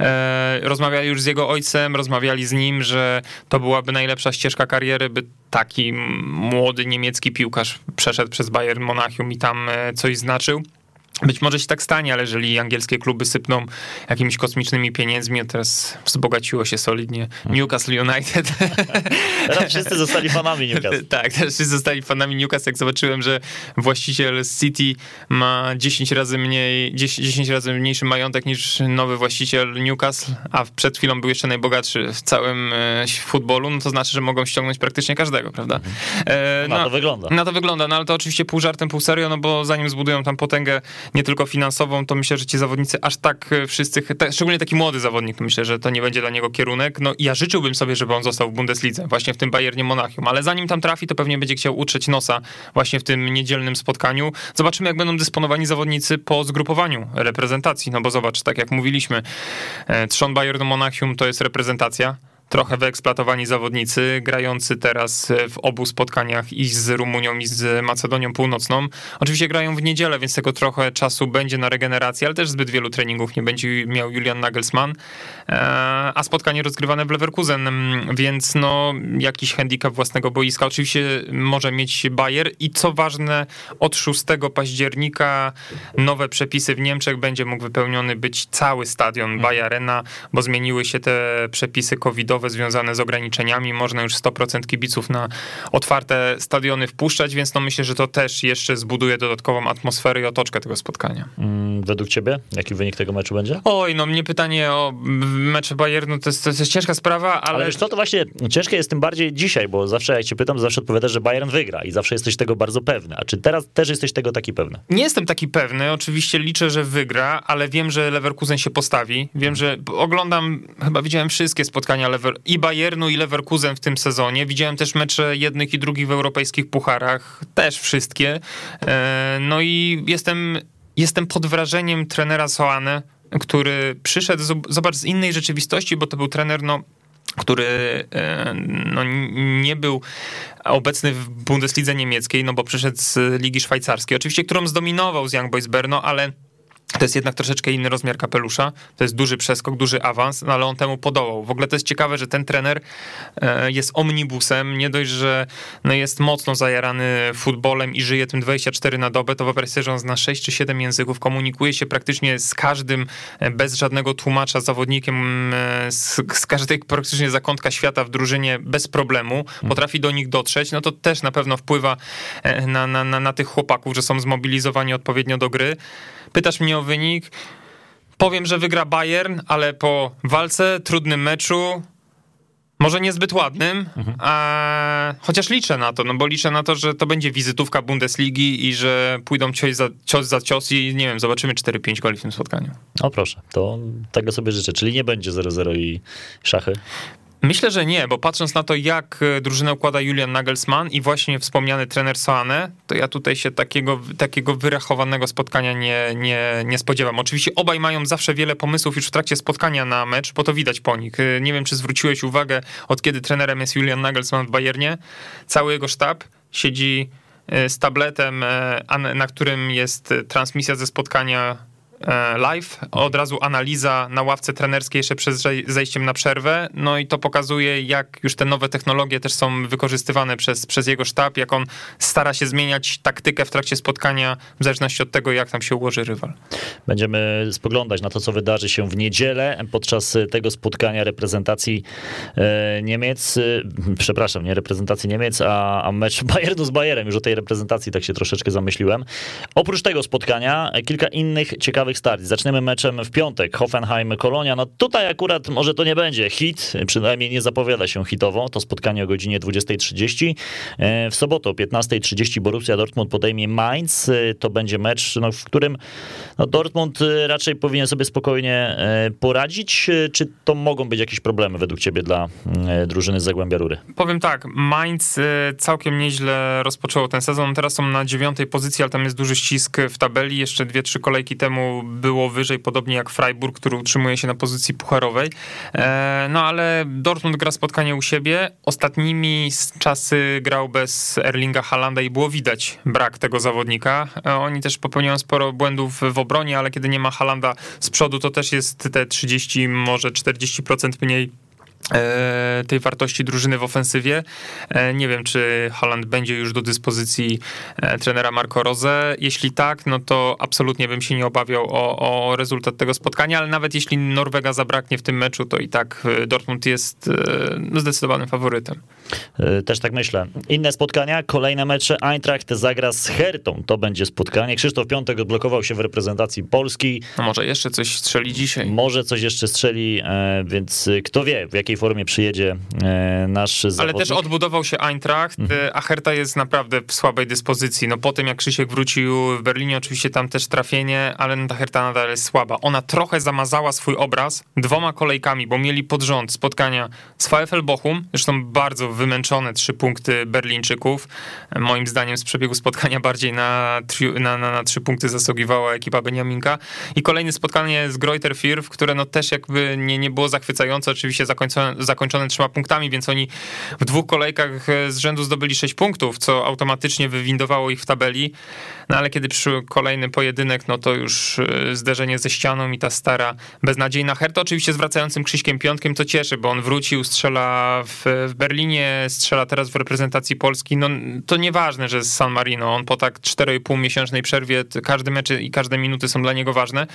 E, rozmawiali już z jego ojcem, rozmawiali rozmawiali z nim, że to byłaby najlepsza ścieżka kariery, by taki młody niemiecki piłkarz przeszedł przez Bayern Monachium i tam e, coś znaczył. Być może się tak stanie, ale jeżeli angielskie kluby sypną jakimiś kosmicznymi pieniędzmi, to teraz wzbogaciło się solidnie Newcastle United. Teraz wszyscy zostali fanami Newcastle. tak, teraz wszyscy zostali fanami Newcastle. Jak zobaczyłem, że właściciel City ma 10 razy mniej, 10 razy mniejszy majątek niż nowy właściciel Newcastle, a przed chwilą był jeszcze najbogatszy w całym e, futbolu, no to znaczy, że mogą ściągnąć praktycznie każdego, prawda? E, no, na to wygląda. Na to wygląda, no ale to oczywiście pół żartem, pół serio, no bo zanim zbudują tam potęgę nie tylko finansową, to myślę, że ci zawodnicy aż tak e, wszyscy, szczególnie taki młody zawodnik, myślę, że to nie będzie dla niego kierunek. No ja życzyłbym sobie, żeby on został w Bundeslidze, właśnie w tym Bayernie Monachium, ale zanim tam trafi, to pewnie będzie chciał utrzeć nosa właśnie w tym niedzielnym spotkaniu. Zobaczymy, jak będą dysponowani zawodnicy po zgrupowaniu reprezentacji, no bo zobacz, tak jak mówiliśmy, e, trzon Bayern Monachium to jest reprezentacja, trochę wyeksploatowani zawodnicy, grający teraz w obu spotkaniach i z Rumunią, i z Macedonią Północną. Oczywiście grają w niedzielę, więc tego trochę czasu będzie na regenerację, ale też zbyt wielu treningów nie będzie miał Julian Nagelsmann, e, a spotkanie rozgrywane w Leverkusen, więc no jakiś handicap własnego boiska. Oczywiście może mieć Bayer i co ważne, od 6 października nowe przepisy w Niemczech będzie mógł wypełniony być cały stadion mhm. Bayer Arena, bo zmieniły się te przepisy covidowe związane z ograniczeniami. Można już 100% kibiców na otwarte stadiony wpuszczać, więc no myślę, że to też jeszcze zbuduje dodatkową atmosferę i otoczkę tego spotkania. Mm, według ciebie? Jaki wynik tego meczu będzie? Oj, no mnie pytanie o mecze Bayernu to jest, to jest ciężka sprawa, ale... Ale wiesz co, to właśnie ciężkie jest tym bardziej dzisiaj, bo zawsze jak cię pytam, zawsze odpowiadasz, że Bayern wygra i zawsze jesteś tego bardzo pewny. A czy teraz też jesteś tego taki pewny? Nie jestem taki pewny, oczywiście liczę, że wygra, ale wiem, że Leverkusen się postawi. Wiem, że oglądam, chyba widziałem wszystkie spotkania Lever i Bayernu, i Leverkusen w tym sezonie. Widziałem też mecze jednych i drugich w europejskich pucharach, też wszystkie. E, no i jestem, jestem pod wrażeniem trenera Soane, który przyszedł, zobacz, z innej rzeczywistości, bo to był trener, no, który e, no, nie był obecny w Bundeslidze niemieckiej, no bo przyszedł z Ligi Szwajcarskiej, oczywiście, którą zdominował z Young Boys Berno, ale to jest jednak troszeczkę inny rozmiar kapelusza. To jest duży przeskok, duży awans, no ale on temu podołał. W ogóle to jest ciekawe, że ten trener e, jest omnibusem. Nie dość, że no jest mocno zajarany futbolem i żyje tym 24 na dobę, to wyobraź sobie, że on zna 6 czy 7 języków, komunikuje się praktycznie z każdym e, bez żadnego tłumacza, zawodnikiem e, z, z każdej praktycznie zakątka świata w drużynie bez problemu. Mhm. Potrafi do nich dotrzeć. No to też na pewno wpływa na, na, na, na tych chłopaków, że są zmobilizowani odpowiednio do gry. Pytasz mnie o wynik. Powiem, że wygra Bayern, ale po walce, trudnym meczu Może niezbyt ładnym, mhm. a, chociaż liczę na to, no bo liczę na to, że to będzie wizytówka Bundesligi i że pójdą cios za cios, za cios i nie wiem, zobaczymy 4-5 goli w tym spotkaniu. O proszę, to tego sobie życzę, czyli nie będzie 0-0 i szachy. Myślę, że nie, bo patrząc na to, jak e, drużynę układa Julian Nagelsmann i właśnie wspomniany trener Soane, to ja tutaj się takiego, takiego wyrachowanego spotkania nie, nie, nie spodziewam. Oczywiście obaj mają zawsze wiele pomysłów już w trakcie spotkania na mecz, bo to widać po nich. E, nie wiem, czy zwróciłeś uwagę, od kiedy trenerem jest Julian Nagelsmann w Bayernie, cały jego sztab siedzi e, z tabletem, na którym jest transmisja ze spotkania live, od razu analiza na ławce trenerskiej jeszcze przed zejściem na przerwę, no i to pokazuje, jak już te nowe technologie też są wykorzystywane przez, przez jego sztab, jak on stara się zmieniać taktykę w trakcie spotkania, w zależności od tego, jak tam się ułoży rywal. Będziemy spoglądać na to, co wydarzy się w niedzielę podczas tego spotkania reprezentacji e, Niemiec, e, przepraszam, nie reprezentacji Niemiec, a, a mecz Bayernu z Bayerem, już o tej reprezentacji tak się troszeczkę zamyśliłem. Oprócz tego spotkania kilka innych ciekawych start. Zaczniemy meczem w piątek, Hoffenheim-Kolonia. No tutaj akurat może to nie będzie hit, przynajmniej nie zapowiada się hitowo. To spotkanie o godzinie 20.30. E, w sobotę o 15.30 Borussia Dortmund podejmie Mainz. E, to będzie mecz, no, w którym no, Dortmund e, raczej powinien sobie spokojnie poradzić. Czy to mogą być jakieś problemy według ciebie dla drużyny z Zagłębia Rury? Powiem tak, Mainz całkiem nieźle rozpoczęło ten sezon. Teraz są na dziewiątej pozycji, ale tam jest duży ścisk w tabeli. Jeszcze dwie, trzy kolejki temu było wyżej, podobnie jak Freiburg, który utrzymuje się na pozycji pucharowej. E, no ale Dortmund gra spotkanie u siebie. Ostatnimi czasy grał bez Erlinga Halanda i było widać brak tego zawodnika. E, oni też popełniają sporo błędów w obronie, ale kiedy nie ma Halanda z przodu, to też jest te 30, może 40% mniej tej wartości drużyny w ofensywie. E, nie wiem, czy Holland będzie już do dyspozycji e, trenera Marco Rose. Jeśli tak, no to absolutnie bym się nie obawiał o, o rezultat tego spotkania, ale nawet jeśli Norwega zabraknie w tym meczu, to i tak Dortmund jest zdecydowanym faworytem. Też tak myślę. Inne spotkania, kolejne mecze. Eintracht zagra z Hertą. To będzie spotkanie. Krzysztof Piątek odblokował się w reprezentacji Polski. No może jeszcze coś strzeli dzisiaj. Może coś jeszcze strzeli, więc kto wie, w jakiej formie przyjedzie e, nasz zawodnik. Ale też odbudował się Eintracht, mhm. a Herta jest naprawdę w słabej dyspozycji. No po tym jak Krzysiek wrócił w Berlinie, oczywiście tam też trafienie, ale ta Herta nadal jest słaba. Ona trochę zamazała swój obraz dwoma kolejkami, bo mieli pod rząd spotkania z VfL Bochum, zresztą bardzo wymęczone trzy punkty Berlińczyków. Moim zdaniem z przebiegu spotkania bardziej na, na, na, na trzy punkty zasługiwała ekipa Beniaminka. I kolejne spotkanie z Greuter Firth, które no też jakby nie, nie było zachwycające, oczywiście zakończone zakończone trzema punktami, więc oni w dwóch kolejkach e, z rzędu zdobyli sześć punktów, co automatycznie wywindowało ich w tabeli. No ale kiedy przyszły kolejny pojedynek, no to już e, zderzenie ze ścianą i ta stara beznadziejna Herta, oczywiście z wracającym Krzyśkiem Piątkiem to cieszy, bo on wrócił, strzela w, w Berlinie, strzela teraz w reprezentacji Polski. No to nieważne, że z San Marino, on po tak 4,5 miesięcznej przerwie, każdy mecz i każde minuty są dla niego ważne.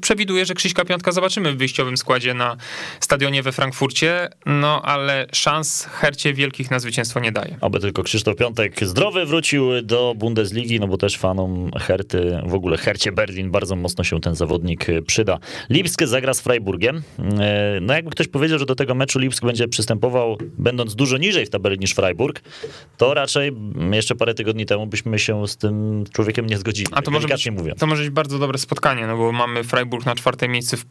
Przewiduję, że Krzyśka Piątka zobaczymy w wyjściowym składzie na stadionie we Frankfurcie no ale szans Hercie wielkich na zwycięstwo nie daje. Oby tylko Krzysztof Piątek zdrowy wrócił do Bundesligi, no bo też fanom Herty, w ogóle Hercie Berlin bardzo mocno się ten zawodnik przyda. Lipsk zagra z Freiburgiem. E, no jakby ktoś powiedział, że do tego meczu Lipsk będzie przystępował będąc dużo niżej w tabeli niż Freiburg, to raczej jeszcze parę tygodni temu byśmy się z tym człowiekiem nie zgodzili. A to może, być, to może być bardzo dobre spotkanie, no bo mamy Freiburg na czwartym miejscu w,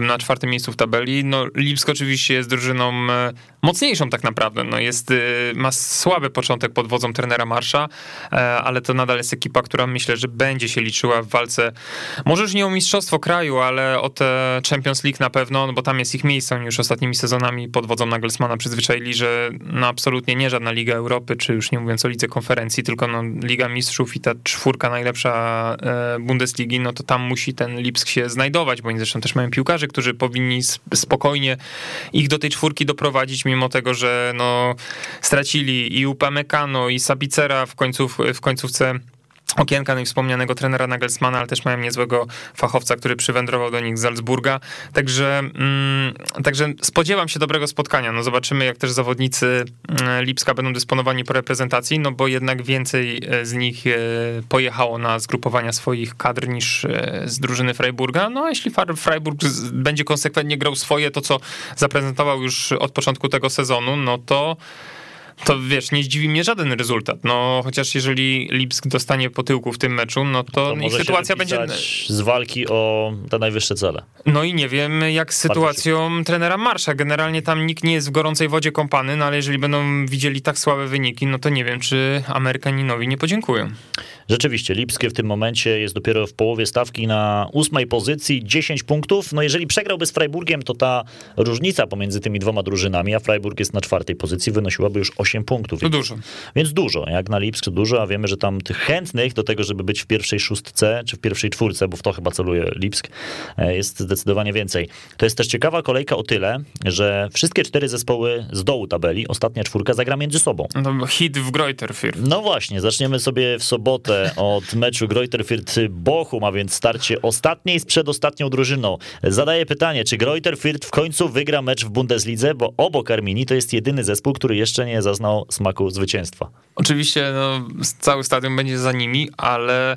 na czwartym miejscu w tabeli. No Lipsk oczywiście jest drużyną e, mocniejszą tak naprawdę. No jest, e, ma słaby początek pod wodzą trenera Marsza, e, ale to nadal jest ekipa, która myślę, że będzie się liczyła w walce, może już nie o mistrzostwo kraju, ale o te Champions League na pewno, no bo tam jest ich miejsce. Oni już ostatnimi sezonami pod wodzą Nagelsmana przyzwyczaili, że no absolutnie nie żadna Liga Europy, czy już nie mówiąc o Lidze Konferencji, tylko no Liga Mistrzów i ta czwórka najlepsza Bundesligi, no to tam musi ten Lipsk się znajdować, bo oni zresztą też mają piłkarzy, którzy powinni spokojnie ich do tej czwórki doprowadzić, mimo tego, że no, stracili i Upamecano, i Sabicera w, końców, w końcówce okienka, no i wspomnianego trenera Nagelsmana, ale też mają niezłego fachowca, który przywędrował do nich z Salzburga. Także, mm, także spodziewam się dobrego spotkania. No zobaczymy, jak też zawodnicy mm, Lipska będą dysponowani po reprezentacji, no bo jednak więcej e, z nich e, pojechało na zgrupowania swoich kadr niż e, z drużyny Freiburga. No a jeśli Freiburg będzie konsekwentnie grał swoje, to co zaprezentował już od początku tego sezonu, no to to wiesz, nie zdziwi mnie żaden rezultat. No, chociaż jeżeli Lipsk dostanie po tyłku w tym meczu, no to, to ich sytuacja będzie. Z walki o te najwyższe cele. No i nie wiem, jak z sytuacją trenera Marsza. Generalnie tam nikt nie jest w gorącej wodzie kąpany, no ale jeżeli będą widzieli tak słabe wyniki, no to nie wiem, czy Amerykaninowi nie podziękują. Rzeczywiście, Lipskie w tym momencie jest dopiero w połowie stawki na ósmej pozycji, 10 punktów. No jeżeli przegrałby z Freiburgiem, to ta różnica pomiędzy tymi dwoma drużynami, a Freiburg jest na czwartej pozycji, wynosiłaby już 8 punktów. To dużo. Więc dużo, jak na Lipsk dużo, a wiemy, że tam tych chętnych do tego, żeby być w pierwszej szóstce, czy w pierwszej czwórce, bo w to chyba celuje Lipsk, e, jest zdecydowanie więcej. To jest też ciekawa kolejka o tyle, że wszystkie cztery zespoły z dołu tabeli, ostatnia czwórka, zagra między sobą. No, hit w Greuter No właśnie, zaczniemy sobie w sobotę od meczu Greuter Fürth-Bochum, a więc starcie ostatniej z przedostatnią drużyną. Zadaję pytanie, czy Greuter Fürth w końcu wygra mecz w Bundeslidze, bo obok Arminii to jest jedyny zespół, który jeszcze nie zaznał smaku zwycięstwa. Oczywiście no, cały stadion będzie za nimi, ale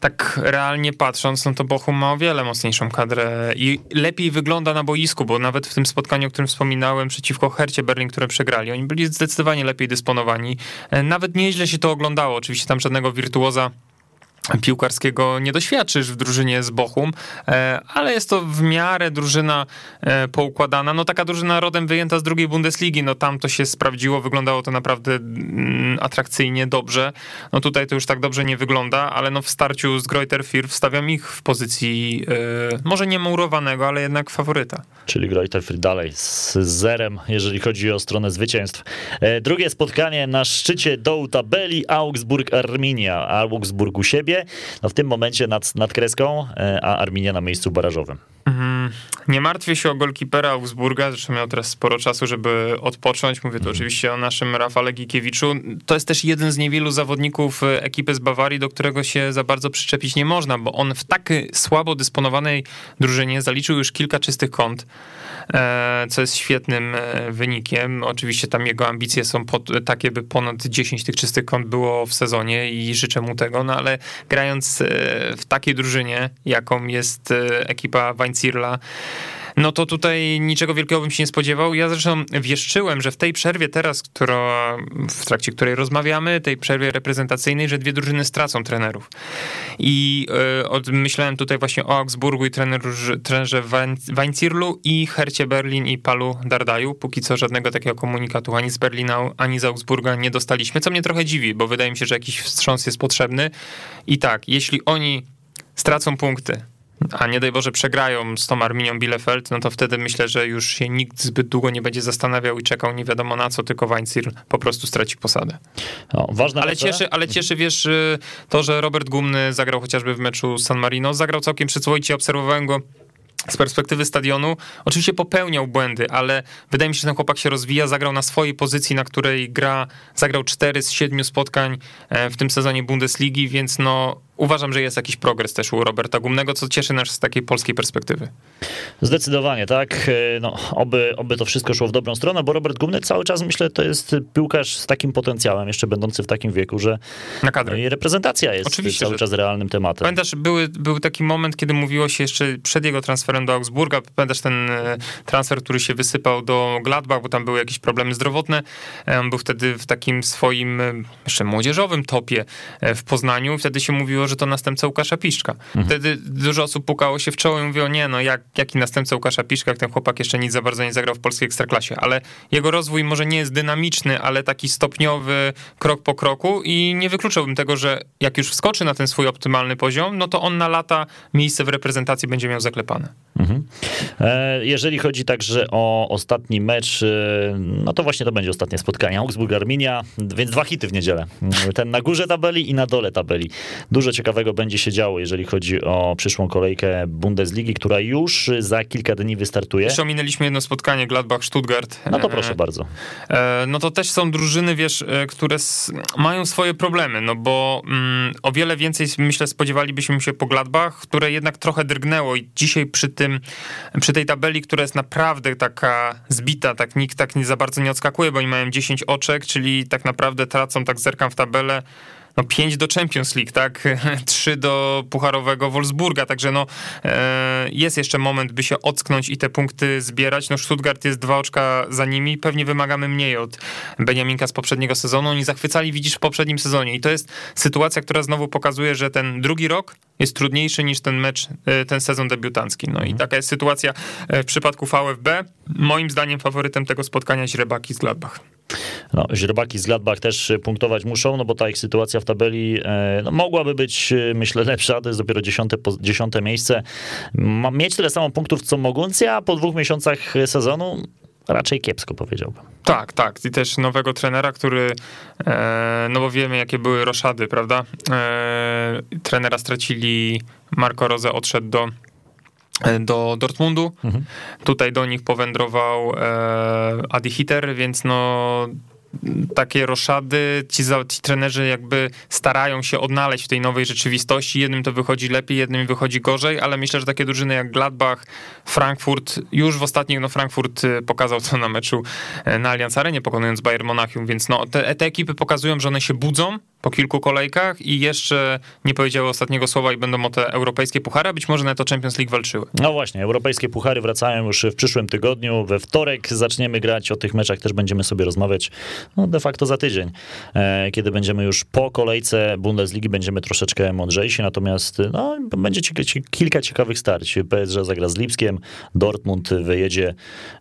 tak realnie patrząc, no to Bochum ma o wiele mocniejszą kadrę i lepiej wygląda na boisku, bo nawet w tym spotkaniu, o którym wspominałem, przeciwko Hercie Berlin, które przegrali, oni byli zdecydowanie lepiej dysponowani. E, nawet nieźle się to oglądało. Oczywiście tam żadnego wirtuoza piłkarskiego nie doświadczysz w drużynie z Bochum, e, ale jest to w miarę drużyna e, poukładana. No taka drużyna rodem wyjęta z drugiej Bundesligi, no tam to się sprawdziło, wyglądało to naprawdę mm, atrakcyjnie, dobrze. No tutaj to już tak dobrze nie wygląda, ale no w starciu z Greuter Fürth wstawiam ich w pozycji e, może nie murowanego, ale jednak faworyta. Czyli Greuter Fürth dalej z zerem, jeżeli chodzi o stronę zwycięstw. Drugie spotkanie na szczycie dołu tabeli Augsburg-Arminia. Augsburg u siebie no w tym momencie nad, nad kreską, e, a Arminia na miejscu barażowym. Mhm. Nie martwię się o golkipera Augsburga, zresztą miał teraz sporo czasu, żeby odpocząć. Mówię tu mhm. oczywiście o naszym Rafale Gikiewiczu. To jest też jeden z niewielu zawodników e, ekipy z Bawarii, do którego się za bardzo przyczepić nie można, bo on w tak słabo dysponowanej drużynie zaliczył już kilka czystych kąt. E, co jest świetnym wynikiem. Oczywiście tam jego ambicje są takie, by ponad 10 tych czystych kąt było w sezonie i życzę mu tego, no ale grając e, w takiej drużynie, jaką jest ekipa Weinzierla, no to tutaj niczego wielkiego bym się nie spodziewał. Ja zresztą wieszczyłem, że w tej przerwie teraz, która, w trakcie której rozmawiamy, tej przerwie reprezentacyjnej, że dwie drużyny stracą trenerów. I y, myślałem tutaj właśnie o Augsburgu i trenerze, trenerze i Hercie Berlin i Palu Dardaju. Póki co żadnego takiego komunikatu ani z Berlina, ani z Augsburga nie dostaliśmy, co mnie trochę dziwi, bo wydaje mi się, że jakiś wstrząs jest potrzebny. I tak, jeśli oni stracą punkty, a nie daj Boże przegrają z tą Arminią Bielefeld, no to wtedy myślę, że już się nikt zbyt długo nie będzie zastanawiał i czekał nie wiadomo na co, tylko Weinzierl po prostu straci posadę. O, ważne ale, cieszy, ale cieszy, wiesz, y, to, że Robert Gumny zagrał chociażby w meczu San Marino, zagrał całkiem przyzwoicie, obserwowałem go z perspektywy stadionu, oczywiście popełniał błędy, ale wydaje mi się, że ten chłopak się rozwija, zagrał na swojej pozycji, na której gra, zagrał 4 z 7 spotkań e, w tym sezonie Bundesligi, więc no uważam, że jest jakiś progres też u Roberta Gumnego, co cieszy nas z takiej polskiej perspektywy. Zdecydowanie, tak. E, no, oby, oby to wszystko szło w dobrą stronę, bo Robert Gumny cały czas, myślę, to jest piłkarz z takim potencjałem, jeszcze będący w takim wieku, że Na kadrę. i reprezentacja jest Oczywiście, cały czas realnym tematem. Pamiętasz, były, był taki moment, kiedy mówiło się jeszcze przed jego transferem do Augsburga, pamiętasz ten e, transfer, który się wysypał do Gladbach, bo tam były jakieś problemy zdrowotne. E, on był wtedy w takim swoim jeszcze młodzieżowym topie w Poznaniu. Wtedy się mówiło, że to następca Łukasza Piszczka. Mhm. Wtedy dużo osób pukało się w czoło i mówiło, nie no, jak, jaki następca Łukasza Piszka, jak ten chłopak jeszcze nic za bardzo nie zagrał w polskiej ekstraklasie, ale jego rozwój może nie jest dynamiczny, ale taki stopniowy, krok po kroku i nie wykluczałbym tego, że jak już wskoczy na ten swój optymalny poziom, no to on na lata miejsce w reprezentacji będzie miał zaklepane. Mhm. E, jeżeli chodzi także o ostatni mecz, e, no to właśnie to będzie ostatnie spotkanie. Augsburg-Arminia, więc dwa hity w niedzielę. Ten na górze tabeli i na dole tabeli. Dużo ciekawych ciekawego będzie się działo, jeżeli chodzi o przyszłą kolejkę Bundesligi, która już za kilka dni wystartuje. Jeszcze ominęliśmy jedno spotkanie Gladbach-Stuttgart. No to proszę bardzo. No to też są drużyny, wiesz, które mają swoje problemy, no bo mm, o wiele więcej, myślę, spodziewalibyśmy się po Gladbach, które jednak trochę drgnęło i dzisiaj przy tym, przy tej tabeli, która jest naprawdę taka zbita, tak nikt tak nie za bardzo nie odskakuje, bo oni mają 10 oczek, czyli tak naprawdę tracą, tak zerkam w tabelę, no 5 do Champions League, tak? 3 do Pucharowego Wolfsburga, także no e, jest jeszcze moment, by się ocknąć i te punkty zbierać. No Stuttgart jest dwa oczka za nimi, pewnie wymagamy mniej od Beniaminka z poprzedniego sezonu. Oni zachwycali, widzisz, w poprzednim sezonie i to jest sytuacja, która znowu pokazuje, że ten drugi rok jest trudniejszy niż ten mecz, e, ten sezon debiutancki. No i mhm. taka jest sytuacja e, w przypadku VfB. Moim zdaniem faworytem tego spotkania źrebaki z Gladbach. No, źrebaki z Gladbach też punktować muszą, no bo ta ich sytuacja w tabeli e, no, mogłaby być, myślę, lepsza. To jest dopiero dziesiąte, dziesiąte miejsce. Mieć tyle samo punktów, co mogący, a po dwóch miesiącach sezonu raczej kiepsko powiedziałbym. Tak, tak. I też nowego trenera, który, e, no bo wiemy jakie były roszady, prawda? E, trenera stracili, Marco Rose odszedł do e, do Dortmundu. Mhm. Tutaj do nich powędrował e, Adi Hitter, więc no takie roszady, ci, ci trenerzy jakby starają się odnaleźć w tej nowej rzeczywistości. Jednym to wychodzi lepiej, jednym wychodzi gorzej, ale myślę, że takie drużyny jak Gladbach, Frankfurt, już w ostatnich, no Frankfurt y, pokazał to na meczu e, na Allianz Arenie, pokonując Bayern Monachium, więc no te, te ekipy pokazują, że one się budzą, po kilku kolejkach i jeszcze nie powiedziały ostatniego słowa i będą o te europejskie puchary, być może na to Champions League walczyły. No właśnie, europejskie puchary wracają już w przyszłym tygodniu. We wtorek zaczniemy grać, o tych meczach też będziemy sobie rozmawiać no de facto za tydzień, e, kiedy będziemy już po kolejce Bundesligi, będziemy troszeczkę mądrzejsi, natomiast no, będzie kilka ciekawych starć. PSG zagra z Lipskiem, Dortmund wyjedzie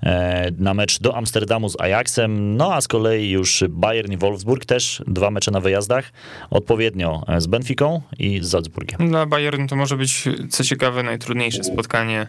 e, na mecz do Amsterdamu z Ajaxem, no a z kolei już Bayern i Wolfsburg też dwa mecze na wyjazdach odpowiednio z Benficą i z Salzburgiem. Dla Bayern to może być, co ciekawe, najtrudniejsze spotkanie e,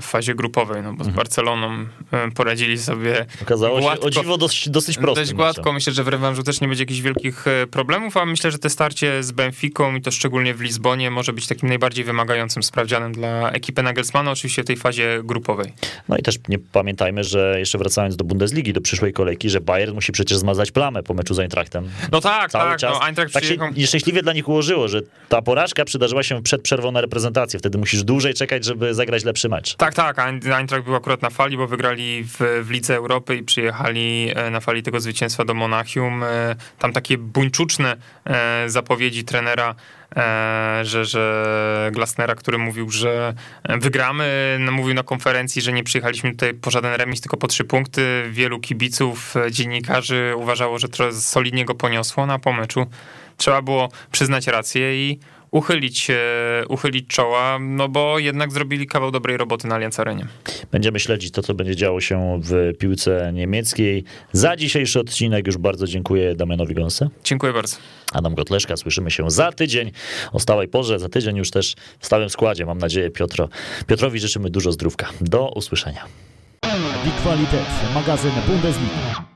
w fazie grupowej, no bo z mhm. Barceloną e, poradzili sobie Okazało gładko, się o dziwo dosyć, dosyć prosto. Dość gładko, myślę, że w rewanżu też nie będzie jakichś wielkich e, problemów, a myślę, że te starcie z Benficą i to szczególnie w Lizbonie może być takim najbardziej wymagającym sprawdzianem dla ekipy Nagelsmana, oczywiście w tej fazie grupowej. No i też nie pamiętajmy, że jeszcze wracając do Bundesligi, do przyszłej kolejki, że Bayern musi przecież zmazać plamę po meczu z Eintrachtem. No tak, Cały tak, czas. no Eintracht tak przyjechał... się nieszczęśliwie dla nich ułożyło, że ta porażka przydarzyła się przed przerwą na reprezentację. Wtedy musisz dłużej czekać, żeby zagrać lepszy mecz. Tak, tak. Eintracht był akurat na fali, bo wygrali w, w Lidze Europy i przyjechali e, na fali tego zwycięstwa do Monachium. E, tam takie buńczuczne e, zapowiedzi trenera że, że Glasnera, który mówił, że wygramy, no, mówił na konferencji, że nie przyjechaliśmy tutaj po żaden remis, tylko po trzy punkty. Wielu kibiców, dziennikarzy uważało, że trochę solidnie go poniosło na pomeczu trzeba było przyznać rację i uchylić, uchylić czoła, no bo jednak zrobili kawał dobrej roboty na Allianz Arenie. Będziemy śledzić to, co będzie działo się w piłce niemieckiej. Za dzisiejszy odcinek już bardzo dziękuję Damianowi Gąsę. Dziękuję bardzo. Adam Gotleszka, słyszymy się za tydzień o stałej porze, za tydzień już też w stałym składzie, mam nadzieję, Piotro. Piotrowi życzymy dużo zdrówka. Do usłyszenia. Die Qualität, magazyn Bundesliga.